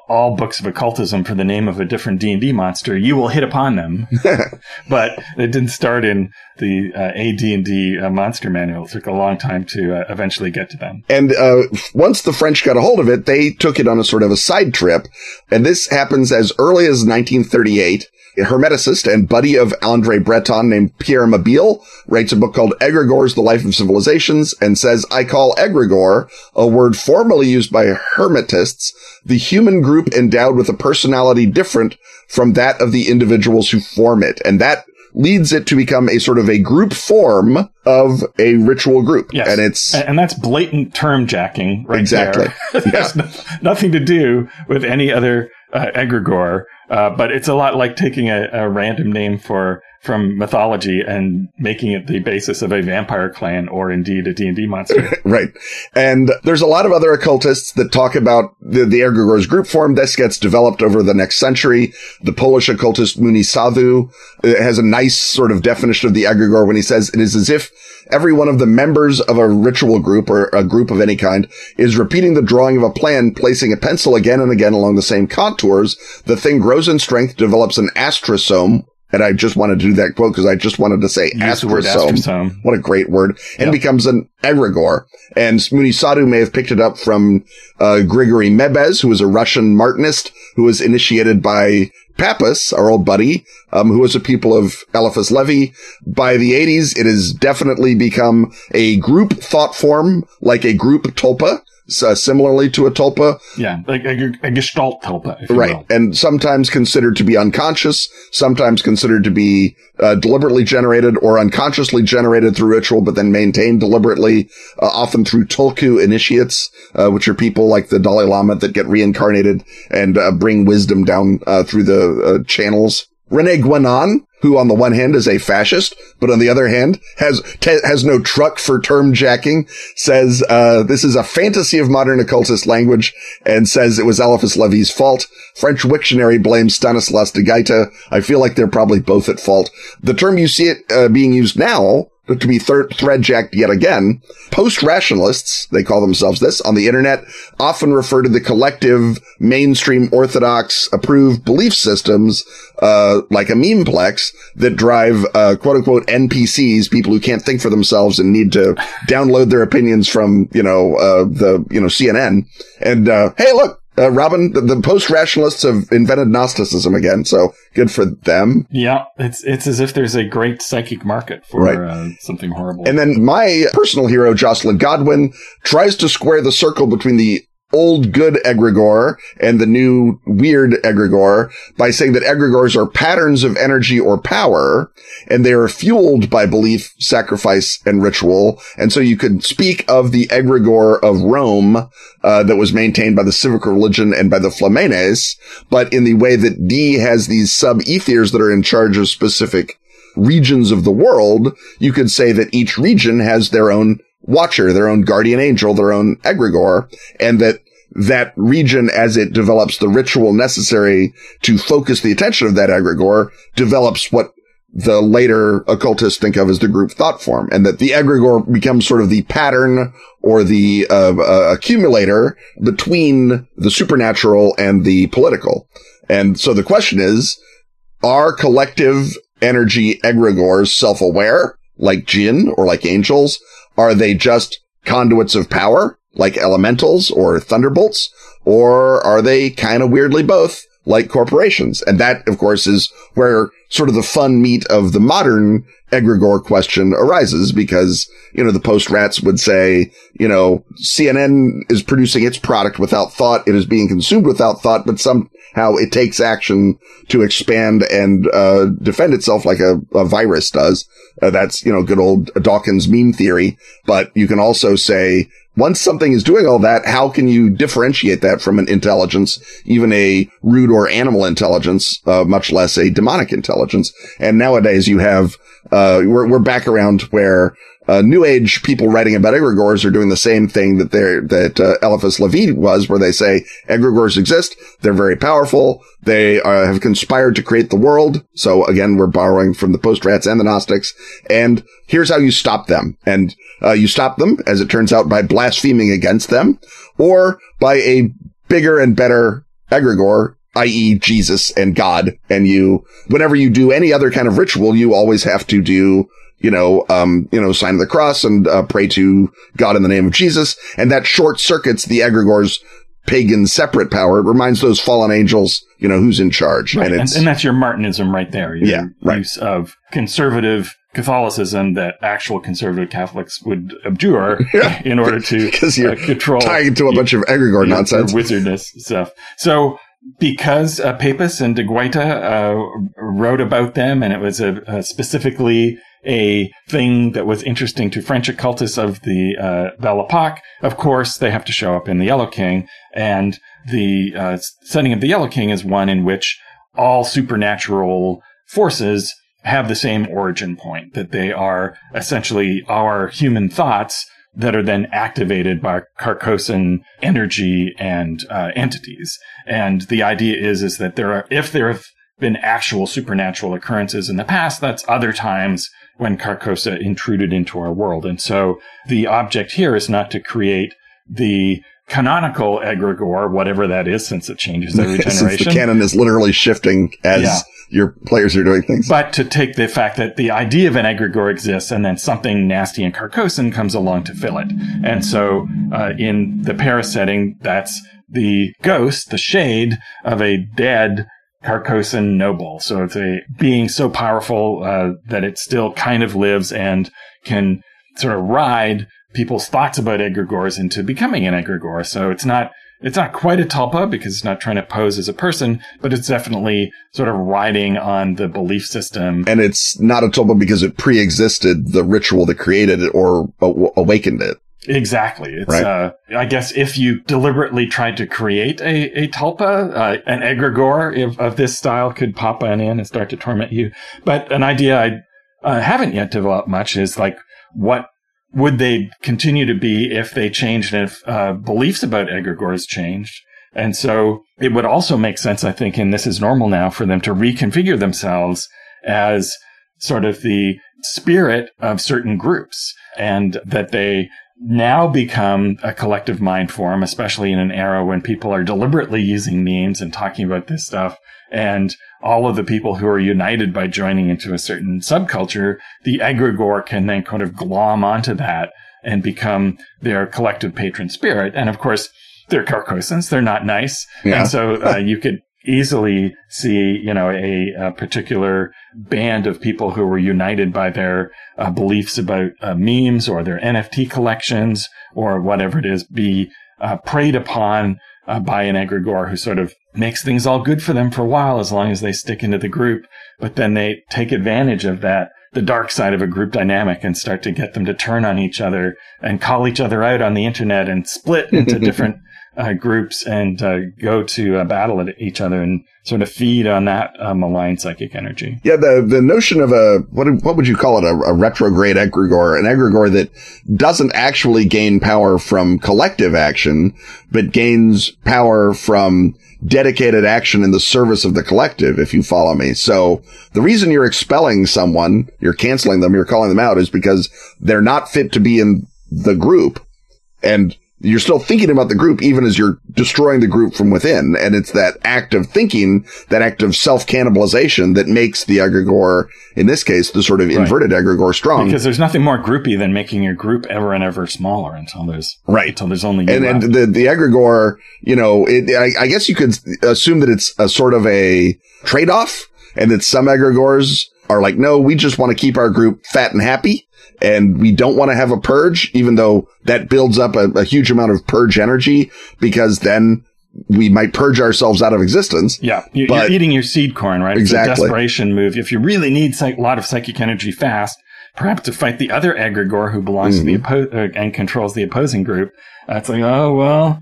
all books of occultism for the name of a different D&D monster, you will hit upon them. but it didn't start in the uh, AD&D uh, monster manual. It took a long time to uh, eventually get to them. And uh, once the French got a hold of it, they took it on a sort of a side trip. And this happens as early as 1938 a hermeticist and buddy of Andre Breton named Pierre Mabille writes a book called Egregores, The Life of Civilizations and says, I call egregore, a word formerly used by hermetists, the human group endowed with a personality different from that of the individuals who form it. And that leads it to become a sort of a group form of a ritual group. Yes. And it's, and that's blatant term jacking right Exactly. there. There's no, nothing to do with any other uh, egregore. Uh, but it's a lot like taking a, a, random name for from mythology and making it the basis of a vampire clan or indeed a D&D monster. right. And there's a lot of other occultists that talk about the, the egregores group form. This gets developed over the next century. The Polish occultist Mouni Sadhu uh, has a nice sort of definition of the egregore when he says it is as if every one of the members of a ritual group or a group of any kind is repeating the drawing of a plan, placing a pencil again and again along the same contours. The thing grows in strength, develops an astrosome, and I just wanted to do that quote because I just wanted to say astrosome. What a great word. And yep. becomes an egregore. And Mouni Sadhu may have picked it up from uh, Grigory Mebes, who was a Russian Martinist who was initiated by Papus, our old buddy, um, who was a pupil of Eliphas Levi. By the 80s, it has definitely become a group thought form, like a group tulpa uh, similarly to a tulpa. Yeah, like a, a gestalt tulpa, right? Will. And sometimes considered to be unconscious, sometimes considered to be uh, deliberately generated or unconsciously generated through ritual, but then maintained deliberately, uh, often through tulku initiates, uh, which are people like the Dalai Lama that get reincarnated and uh, bring wisdom down uh, through the channels. Rene Guénon who on the one hand is a fascist, but on the other hand has t- has no truck for term jacking, says uh, this is a fantasy of modern occultist language, and says it was Eliphas Levi's fault. French Wiktionary blames Stanislas de Guaita. I feel like they're probably both at fault. The term you see it uh, being used now to be thread jacked yet again. Post rationalists, they call themselves this on the internet, often refer to the collective mainstream orthodox approved belief systems, uh, like a memeplex that drive, uh, quote unquote NPCs, people who can't think for themselves and need to download their opinions from, you know, uh, the, you know, CNN. And, uh, hey, look, uh, Robin, the, the post rationalists have invented Gnosticism again, so good for them. Yeah, it's it's as if there's a great psychic market for right. uh, something horrible. And then my personal hero, Joscelyn Godwin, tries to square the circle between the old good egregore and the new weird egregore by saying that egregores are patterns of energy or power and they are fueled by belief, sacrifice, and ritual. And so you could speak of the egregore of Rome uh, that was maintained by the civic religion and by the Flamines, but in the way that Dee has these sub-ethers that are in charge of specific regions of the world, you could say that each region has their own watcher, their own guardian angel, their own egregore, and that that region, as it develops the ritual necessary to focus the attention of that egregore, develops what the later occultists think of as the group thought form, and that the egregore becomes sort of the pattern or the uh, uh, accumulator between the supernatural and the political. And so the question is, are collective energy egregores self-aware, like jinn or like angels? Are they just conduits of power, like elementals or thunderbolts? Or are they kind of weirdly both, like corporations? And that, of course, is where sort of the fun meat of the modern egregore question arises because, you know, the post rats would say, you know, CNN is producing its product without thought. It is being consumed without thought, but some how it takes action to expand and uh, defend itself like a, a virus does. Uh, that's you know good old Dawkins meme theory. But you can also say once something is doing all that, how can you differentiate that from an intelligence, even a rude or animal intelligence, uh, much less a demonic intelligence? And nowadays you have, uh, we're, we're back around where uh, new age people writing about egregores are doing the same thing that they're, that, uh, Eliphas Levi was, where they say egregores exist. They're very powerful. They uh, have conspired to create the world. So again, we're borrowing from the post rats and the Gnostics. And here's how you stop them. And, uh, you stop them, as it turns out, by blaspheming against them or by a bigger and better egregore i.e. Jesus and God. And you, whenever you do any other kind of ritual, you always have to do you know, um, you know, sign of the cross and uh, pray to God in the name of Jesus. And that short circuits the egregores pagan separate power. It reminds those fallen angels, you know, who's in charge. Right. And, And, and that's your Martinism right there. Your Yeah, right. use of conservative Catholicism that actual conservative Catholics would abjure Yeah. in order to because you're uh, control tying to a bunch of egregore you know, nonsense. wizardness stuff. So because uh, Papus and De Guaita uh, wrote about them, and it was a, a specifically a thing that was interesting to French occultists of the uh, Belle Epoque. Of course, they have to show up in the Yellow King, and the uh, setting of the Yellow King is one in which all supernatural forces have the same origin point, that they are essentially our human thoughts that are then activated by Carcosan energy and uh, entities. And the idea is, is that there are, if there have been actual supernatural occurrences in the past, that's other times when Carcosa intruded into our world. And so the object here is not to create the canonical egregore, whatever that is, since it changes every generation. Since the canon is literally shifting as Yeah. your players are doing things. But to take the fact that the idea of an egregore exists and then something nasty and Carcosan comes along to fill it. And so, uh, in the Paris setting, that's the ghost, the shade of a dead Carcosan noble. So it's a being so powerful, uh, that it still kind of lives and can sort of ride people's thoughts about egregores into becoming an egregore. So it's not, it's not quite a tulpa because it's not trying to pose as a person, but it's definitely sort of riding on the belief system. and it's not a tulpa because it pre-existed the ritual that created it or aw- awakened it. Exactly. It's, Right. uh, I guess if you deliberately tried to create a, a tulpa, uh, an egregore of, of this style could pop on in and start to torment you. But an idea I uh, haven't yet developed much is like, what would they continue to be if they changed and if uh, beliefs about egregores changed? And so it would also make sense, I think, and this is normal now for them to reconfigure themselves as sort of the spirit of certain groups and that they now become a collective mind form, especially in an era when people are deliberately using memes and talking about this stuff. And all of the people who are united by joining into a certain subculture, the egregore can then kind of glom onto that and become their collective patron spirit. And of course, they're Carcosans. They're not nice. Yeah. And so uh, you could easily see, you know, a, a particular band of people who were united by their uh, beliefs about uh, memes or their NFT collections or whatever it is be uh, preyed upon uh, by an egregore who sort of makes things all good for them for a while as long as they stick into the group. But then they take advantage of that, the dark side of a group dynamic and start to get them to turn on each other and call each other out on the internet and split into different uh, groups and uh, go to uh, battle at each other and sort of feed on that uh, malign psychic energy. Yeah, the the notion of a what what would you call it a, a retrograde egregore, an egregore that doesn't actually gain power from collective action, but gains power from dedicated action in the service of the collective. If you follow me, so the reason you're expelling someone, you're canceling them, you're calling them out, is because they're not fit to be in the group, and you're still thinking about the group even as you're destroying the group from within. And it's that act of thinking, that act of self cannibalization that makes the egregore, in this case, the sort of inverted egregore strong. Because there's nothing more groupy than making your group ever and ever smaller until there's right. until there's only you And, left. and the, the egregore, you know, it, I, I guess you could assume that it's a sort of a trade off and that some egregores are like, no, we just want to keep our group fat and happy. And we don't want to have a purge, even though that builds up a, a huge amount of purge energy because then we might purge ourselves out of existence. Yeah, you, But- you're eating your seed corn, right? Exactly. It's a desperation move. If you really need psych- a lot of psychic energy fast, perhaps to fight the other egregore who belongs to the Mm-hmm. oppo- uh, and controls the opposing group, uh, it's like, oh well,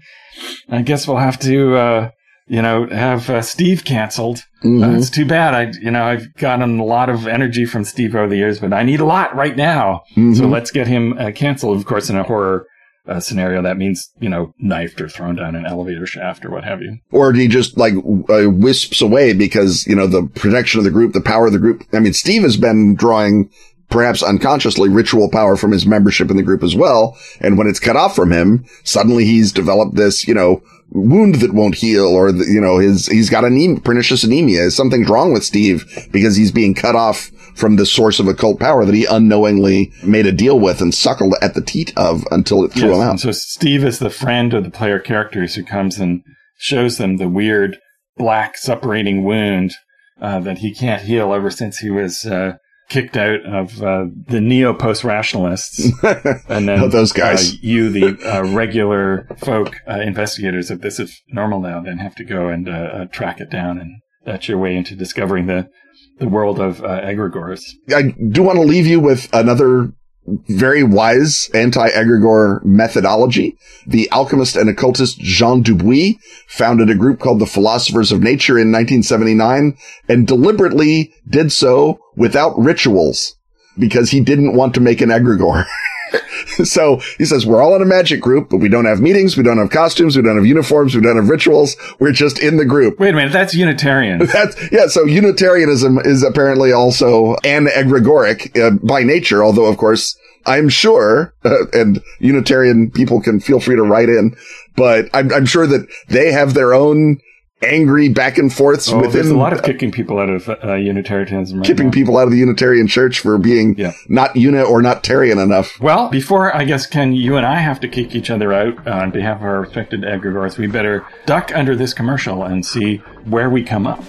I guess we'll have to, uh, you know, have uh, Steve canceled. Mhm. Uh, it's too bad. I, you know, I've gotten a lot of energy from Steve over the years, but I need a lot right now. So Mhm. let's get him uh, canceled. Of course, in a horror uh, scenario, that means you know, knifed or thrown down an elevator shaft or what have you. or he just like uh, wisps away because you know the protection of the group, the power of the group. I mean, Steve has been drawing perhaps unconsciously ritual power from his membership in the group as well, and when it's cut off from him, suddenly he's developed this you know wound that won't heal, or the, you know his he's got anemia, pernicious anemia. Something's wrong with Steve because he's being cut off from the source of occult power that he unknowingly made a deal with and suckled at the teat of until it threw Yes, him out. so Steve is the friend of the player characters who comes and shows them the weird black suppurating wound uh, that he can't heal ever since he was uh, kicked out of uh, the neo post rationalists. and then Oh, those guys. uh, you, the uh, regular folk uh, investigators of this is normal now, then have to go and uh, uh, track it down, and that's your way into discovering the the world of uh, egregores. I do want to leave you with another very wise anti-egregore methodology. The alchemist and occultist Jean Dubuis founded a group called the Philosophers of Nature in 1979 and deliberately did so without rituals because he didn't want to make an egregore. so he says, we're all in a magic group, but we don't have meetings. We don't have costumes. We don't have uniforms. We don't have rituals. We're just in the group. Wait a minute, that's Unitarian. That's yeah. So Unitarianism is apparently also an egregoric uh, by nature, although of course I'm sure, uh, and Unitarian people can feel free to write in, but I'm, I'm sure that they have their own angry back and forths Oh, there's a lot of kicking people out of uh, Unitarianism. Right keeping now. people out of the Unitarian Church for being Yeah. not uni or not Tarian enough. Well, before I guess Ken, you and I have to kick each other out uh, on behalf of our respected egregores, we better duck under this commercial and see where we come up.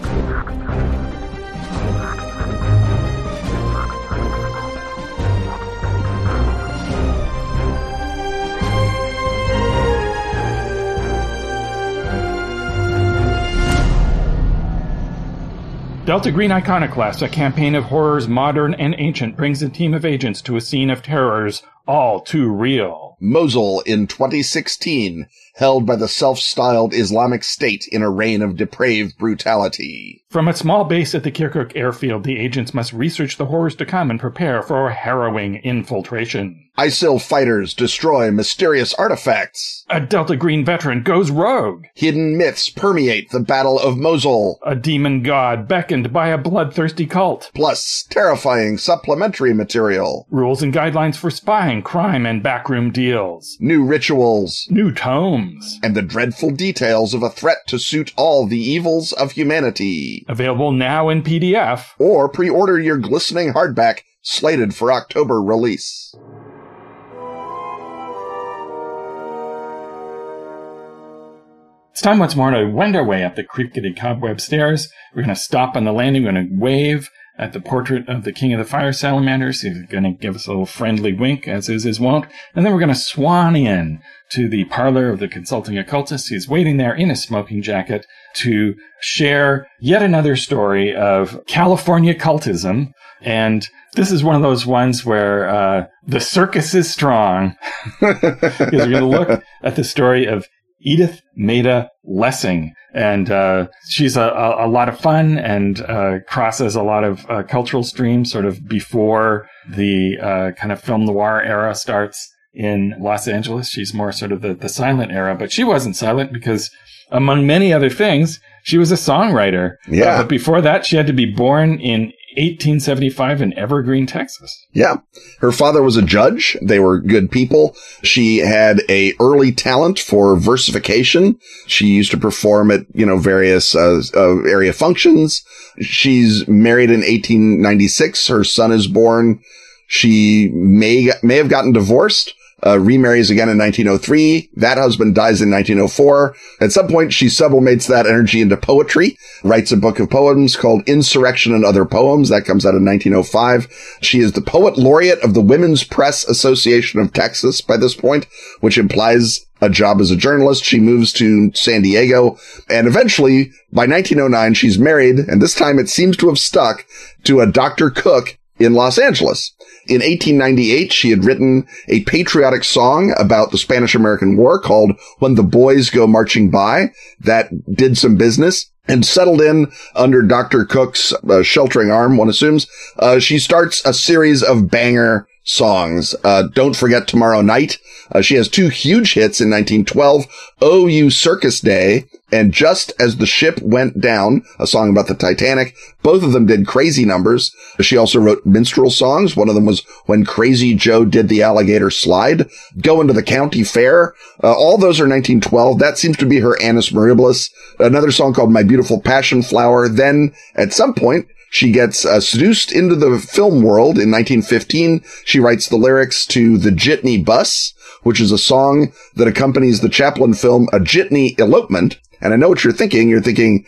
Delta Green Iconoclast, a campaign of horrors modern and ancient, brings a team of agents to a scene of terrors all too real. Mosul in 2016, held by the self-styled Islamic State in a reign of depraved brutality. From a small base at the Kirkuk airfield, the agents must research the horrors to come and prepare for a harrowing infiltration. ISIL fighters destroy mysterious artifacts. A Delta Green veteran goes rogue. Hidden myths permeate the Battle of Mosul, A demon god beckoned by a bloodthirsty cult. plus terrifying supplementary material, Rules and guidelines for spying, crime, and backroom deals. new rituals, New tomes. and the dreadful details of a threat to suit all the evils of humanity. Available now in PDF. Or pre-order your glistening hardback slated for October release. It's time once more to wend our way up the creaky cobweb stairs. We're going to stop on the landing. We're going to wave at the portrait of the King of the Fire Salamanders. He's going to give us a little friendly wink, as is his wont. And then we're going to swan in to the parlor of the consulting occultist. He's waiting there in a smoking jacket to share yet another story of California cultism. And this is one of those ones where uh, the circus is strong because we're going to look at the story of Edith Maida Lessing. And uh, she's a, a, lot of fun and uh, crosses a lot of uh, cultural streams sort of before the uh, kind of film noir era starts in Los Angeles. She's more sort of the, the silent era, but she wasn't silent because, among many other things, she was a songwriter. Yeah. Uh, but before that, she had to be born in 1875 in Evergreen, Texas. Yeah. Her father was a judge. They were good people. She had a early talent for versification. She used to perform at, you know, various uh, uh, area functions. She's married in 1896. Her son is born. She may, may have gotten divorced, uh, remarries again in 1903. That husband dies in 1904. At some point, she sublimates that energy into poetry, writes a book of poems called Insurrection and Other Poems. That comes out in 1905. She is the poet laureate of the Women's Press Association of Texas by this point, which implies a job as a journalist. She moves to San Diego and eventually by 1909, she's married. And this time it seems to have stuck to a Dr. Cook in Los Angeles. In 1898, she had written a patriotic song about the Spanish American War called When the Boys Go Marching By that did some business and settled in under Dr. Cook's uh, sheltering arm, one assumes. Uh, she starts a series of banger songs. Uh, Don't Forget Tomorrow Night. Uh, she has two huge hits in 1912, Oh You Circus Day, and Just As the Ship Went Down, a song about the Titanic. Both of them did crazy numbers. She also wrote minstrel songs. One of them was When Crazy Joe Did the Alligator Slide, Going to the County Fair. Uh, all those are 1912. That seems to be her Annus Mirabilis. Another song called My Beautiful Passion Flower. Then at some point, she gets uh, seduced into the film world in 1915. She writes the lyrics to The Jitney Bus, which is a song that accompanies the Chaplin film A Jitney Elopement. And I know what you're thinking. You're thinking,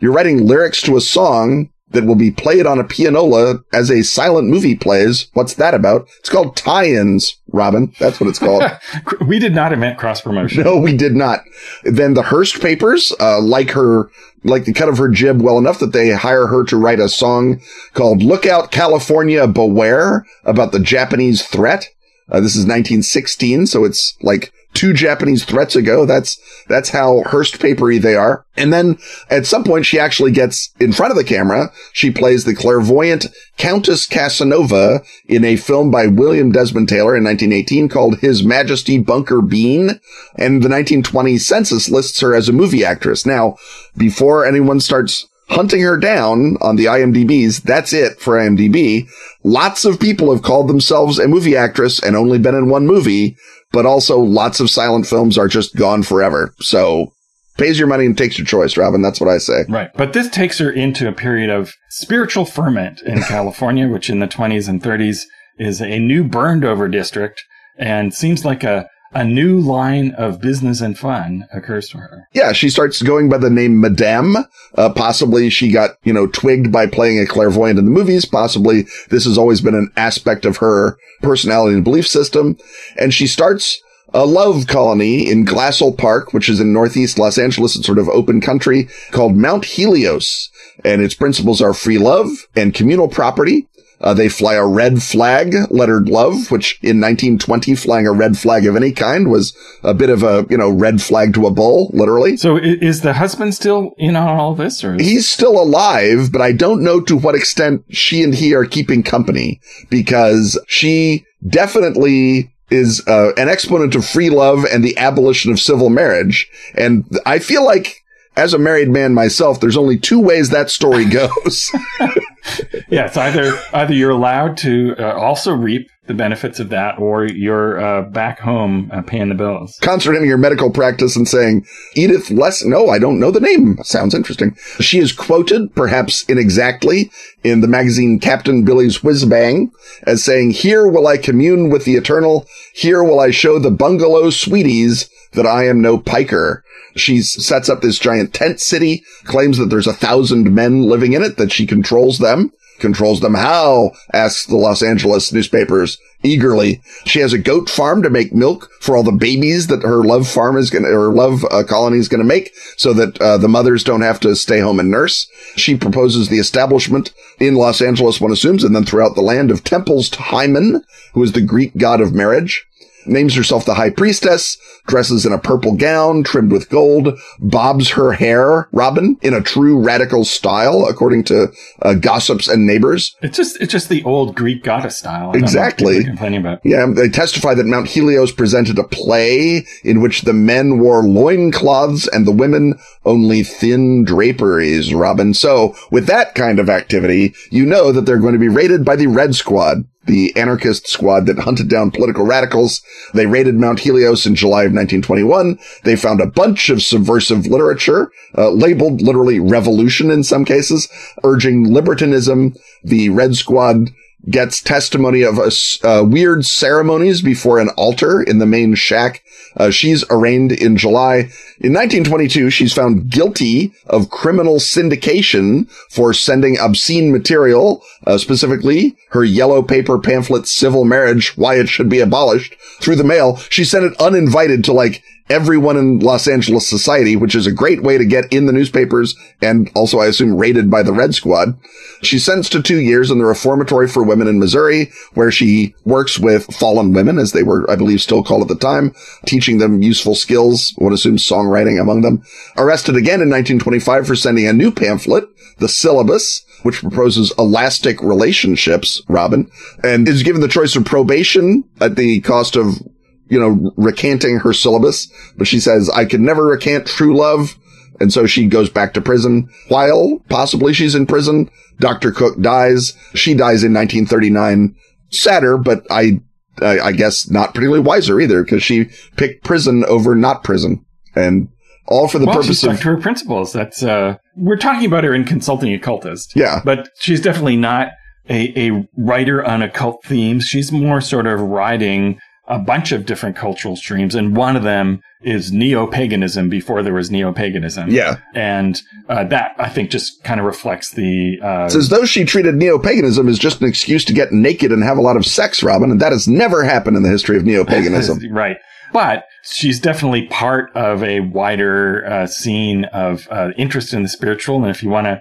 you're writing lyrics to a song that will be played on a pianola as a silent movie plays. What's that about? It's called tie-ins, Robin. That's what it's called. we did not invent cross promotion. No, we did not. Then the Hearst papers, uh, like her, like the cut of her jib well enough that they hire her to write a song called Lookout California Beware about the Japanese threat. Uh, this is 1916, so it's like two Japanese threats ago. That's, that's how Hearst papery they are. And then at some point she actually gets in front of the camera. She plays the clairvoyant Countess Casanova in a film by William Desmond Taylor in 1918 called His Majesty Bunker Bean. And the 1920 census lists her as a movie actress. Now, before anyone starts hunting her down on the IMDb's. That's it for IMDb. Lots of people have called themselves a movie actress and only been in one movie, but also lots of silent films are just gone forever. So pays your money and takes your choice, Robin. That's what I say. Right. But this takes her into a period of spiritual ferment in California, which in the 20s and 30s is a new burned over district and seems like a a new line of business and fun occurs to her. Yeah, she starts going by the name Madame. Uh, possibly she got, you know, twigged by playing a clairvoyant in the movies. Possibly this has always been an aspect of her personality and belief system. And she starts a love colony in Glassell Park, which is in northeast Los Angeles. It's sort of open country called Mount Helios. And its principles are free love and communal property. Uh, they fly a red flag lettered love, which in 1920, flying a red flag of any kind was a bit of a, you know, red flag to a bull, literally. So is the husband still in on all this or? Is- He's still alive, but I don't know to what extent she and he are keeping company because she definitely is uh, an exponent of free love and the abolition of civil marriage. And I feel like as a married man myself, there's only two ways that story goes. yeah, it's either either you're allowed to uh, also reap the benefits of that, or you're uh, back home uh, paying the bills. Concentrating your medical practice and saying, Edith Less, no, I don't know the name. Sounds interesting. She is quoted, perhaps inexactly, in the magazine Captain Billy's Whiz Bang as saying, here will I commune with the eternal. Here will I show the bungalow sweeties that I am no piker. She sets up this giant tent city, claims that there's a thousand men living in it, that she controls them. Controls them how? asks the Los Angeles newspapers eagerly. She has a goat farm to make milk for all the babies that her love farm is going to, her love uh, colony is going to make so that uh, the mothers don't have to stay home and nurse. She proposes the establishment in Los Angeles, one assumes, and then throughout the land of temples to Hymen, who is the Greek god of marriage names herself the high priestess, dresses in a purple gown trimmed with gold, bobs her hair, Robin, in a true radical style, according to uh, gossips and neighbors. It's just it's just the old Greek goddess style. exactly. Complaining about. Yeah, they testify that Mount Helios presented a play in which the men wore loincloths and the women only thin draperies, Robin. So with that kind of activity, you know that they're going to be raided by the Red Squad the anarchist squad that hunted down political radicals. They raided Mount Helios in July of 1921. They found a bunch of subversive literature, uh, labeled literally revolution in some cases, urging libertinism. The Red Squad gets testimony of a, uh, weird ceremonies before an altar in the main shack. Uh, she's arraigned in July. In 1922, she's found guilty of criminal syndication for sending obscene material, uh, specifically her yellow paper pamphlet, Civil Marriage, Why It Should Be Abolished, through the mail. She sent it uninvited to like everyone in Los Angeles society, which is a great way to get in the newspapers and also, I assume, rated by the Red Squad. She's sentenced to two years in the reformatory for women in Missouri, where she works with fallen women, as they were, I believe, still called at the time, teaching them useful skills, one assumes songwriting among them. Arrested again in 1925 for sending a new pamphlet, The Syllabus, which proposes elastic relationships, Robin, and is given the choice of probation at the cost of you know, recanting her syllabus, but she says, I could never recant true love. And so she goes back to prison. While possibly she's in prison, Dr. Cook dies. She dies in 1939. Sadder, but I, I, I guess not particularly wiser either because she picked prison over not prison and all for the well, purpose of her principles. That's, uh, we're talking about her in Consulting Occultist. Yeah. But she's definitely not a, a writer on occult themes. She's more sort of writing a bunch of different cultural streams, and one of them is neo-paganism before there was neo-paganism. Yeah. and uh, that I think just kind of reflects the. Uh, It's as though she treated neo-paganism as just an excuse to get naked and have a lot of sex, Robin, and that has never happened in the history of neo-paganism. right, but she's definitely part of a wider uh, scene of uh, interest in the spiritual, and if you want to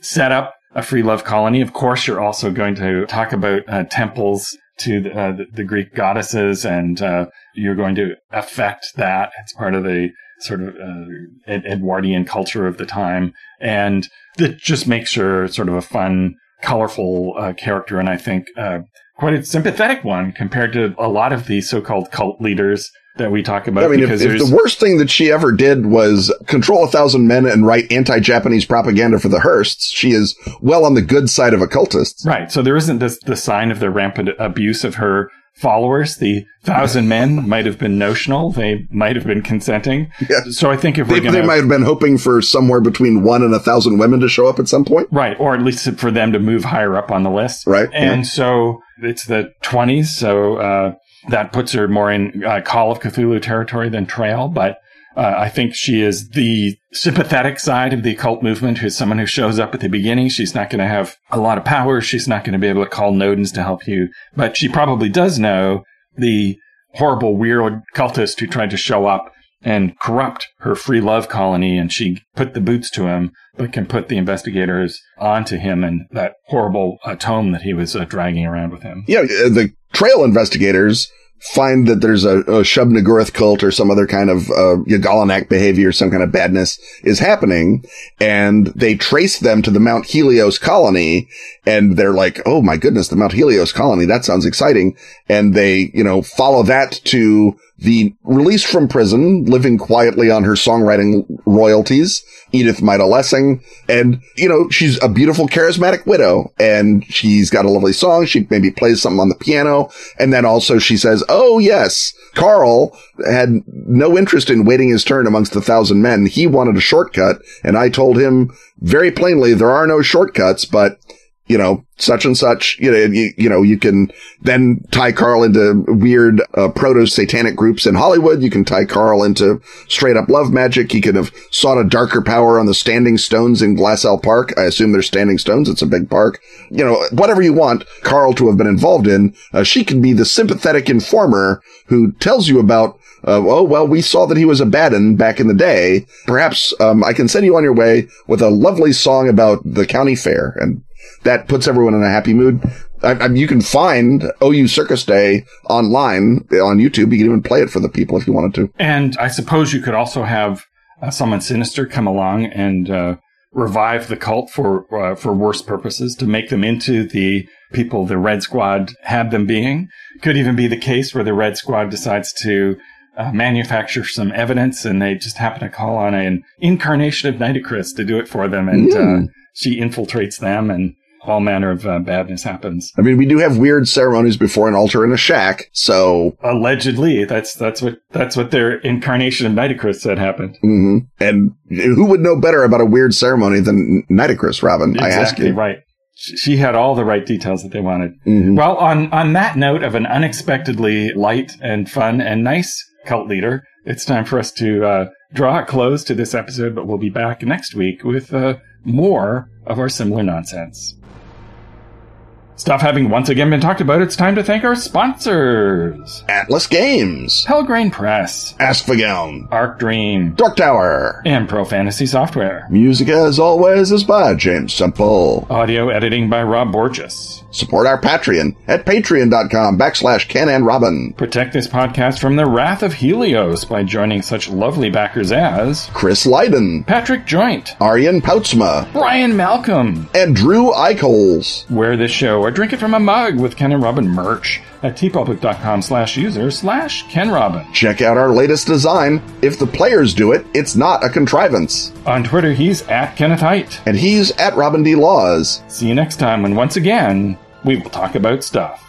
set up a free love colony, of course, you're also going to talk about uh, temples to the, uh, the, the Greek goddesses, and uh, you're going to affect that. It's part of the sort of uh, Edwardian culture of the time, and that just makes her sort of a fun, colorful uh, character, and I think uh, quite a sympathetic one compared to a lot of the so-called cult leaders that we talk about. I mean, if, because if there's the worst thing that she ever did was control a thousand men and write anti-Japanese propaganda for the Hearsts, she is well on the good side of occultists. right, so there isn't this the sign of the rampant abuse of her followers. The thousand men might have been notional; they might have been consenting. Yeah. So I think if They, going they might have been hoping for somewhere between one and a thousand women to show up at some point. Right, or at least for them to move higher up on the list. Right, And so it's the 20s, so uh, that puts her more in uh, Call of Cthulhu territory than Trail, but uh, I think she is the sympathetic side of the occult movement, who's someone who shows up at the beginning. She's not going to have a lot of power. She's not going to be able to call Nodens to help you, but she probably does know the horrible, weird cultist who tried to show up and corrupt her free love colony, and she put the boots to him, but can put the investigators onto him and that horrible uh, tome that he was uh, dragging around with him. Yeah, uh, the trail investigators find that there's a, a Shub Niggurath cult or some other kind of uh, Y'golonac behavior, some kind of badness is happening, and they trace them to the Mount Helios colony, and they're like, "Oh my goodness, the Mount Helios colony! That sounds exciting!" And they, you know, follow that to the release from prison, living quietly on her songwriting royalties, Edith Maida Lessing. And, you know, she's a beautiful, charismatic widow and she's got a lovely song. She maybe plays something on the piano. And then also she says, Oh, yes, Carl had no interest in waiting his turn amongst the thousand men. He wanted a shortcut. And I told him very plainly, there are no shortcuts, but you know, such and such, you know, you, you know, you can then tie Carl into weird, uh, proto-satanic groups in Hollywood. You can tie Carl into straight up love magic. He could have sought a darker power on the standing stones in Glassell Park. I assume they're standing stones. It's a big park. You know, whatever you want Carl to have been involved in, uh, she can be the sympathetic informer who tells you about uh, oh, well, we saw that he was a bad un back in the day. Perhaps, um, I can send you on your way with a lovely song about the county fair. And that puts everyone in a happy mood. I, I, you can find OU Circus Day online on YouTube. You can even play it for the people if you wanted to. And I suppose you could also have uh, someone sinister come along and uh, revive the cult for uh, for worse purposes to make them into the people the Red Squad had them being. Could even be the case where the Red Squad decides to uh, manufacture some evidence and they just happen to call on an incarnation of Nitocris to do it for them and Mm. uh, she infiltrates them and all manner of uh, badness happens. I mean, we do have weird ceremonies before an altar in a shack. So, Allegedly, that's that's what that's what their incarnation of Nitocris said happened. mhm. and who would know better about a weird ceremony than Nitocris, Robin? I ask you. right. she had all the right details that they wanted. Mhm. Well, on, on that note of an unexpectedly light and fun and nice cult leader, it's time for us to uh, draw a close to this episode, but we'll be back next week with uh, more of our similar nonsense. Stuff having once again been talked about, it's time to thank our sponsors Atlas Games, Pelgrane Press, Askfageln, Arc Dream, Dork Tower. and Pro Fantasy Software. Music, as always, is by James Semple. Audio editing by Rob Borges. Support our Patreon at patreon.com backslash Ken and Robin. Protect this podcast from the wrath of Helios by joining such lovely backers as Chris Lydon, Patrick Joint, Aryan Poutsma, Brian Malcolm. and Drew Eichholz. Wear this show or drink it from a mug with Ken and Robin merch at teepublic.com slash user slash Ken Robin. Check out our latest design. If the players do it, it's not a contrivance. On Twitter, he's at Kenneth Hite. And he's at Robin D. Laws. See you next time when once again, we will talk about stuff.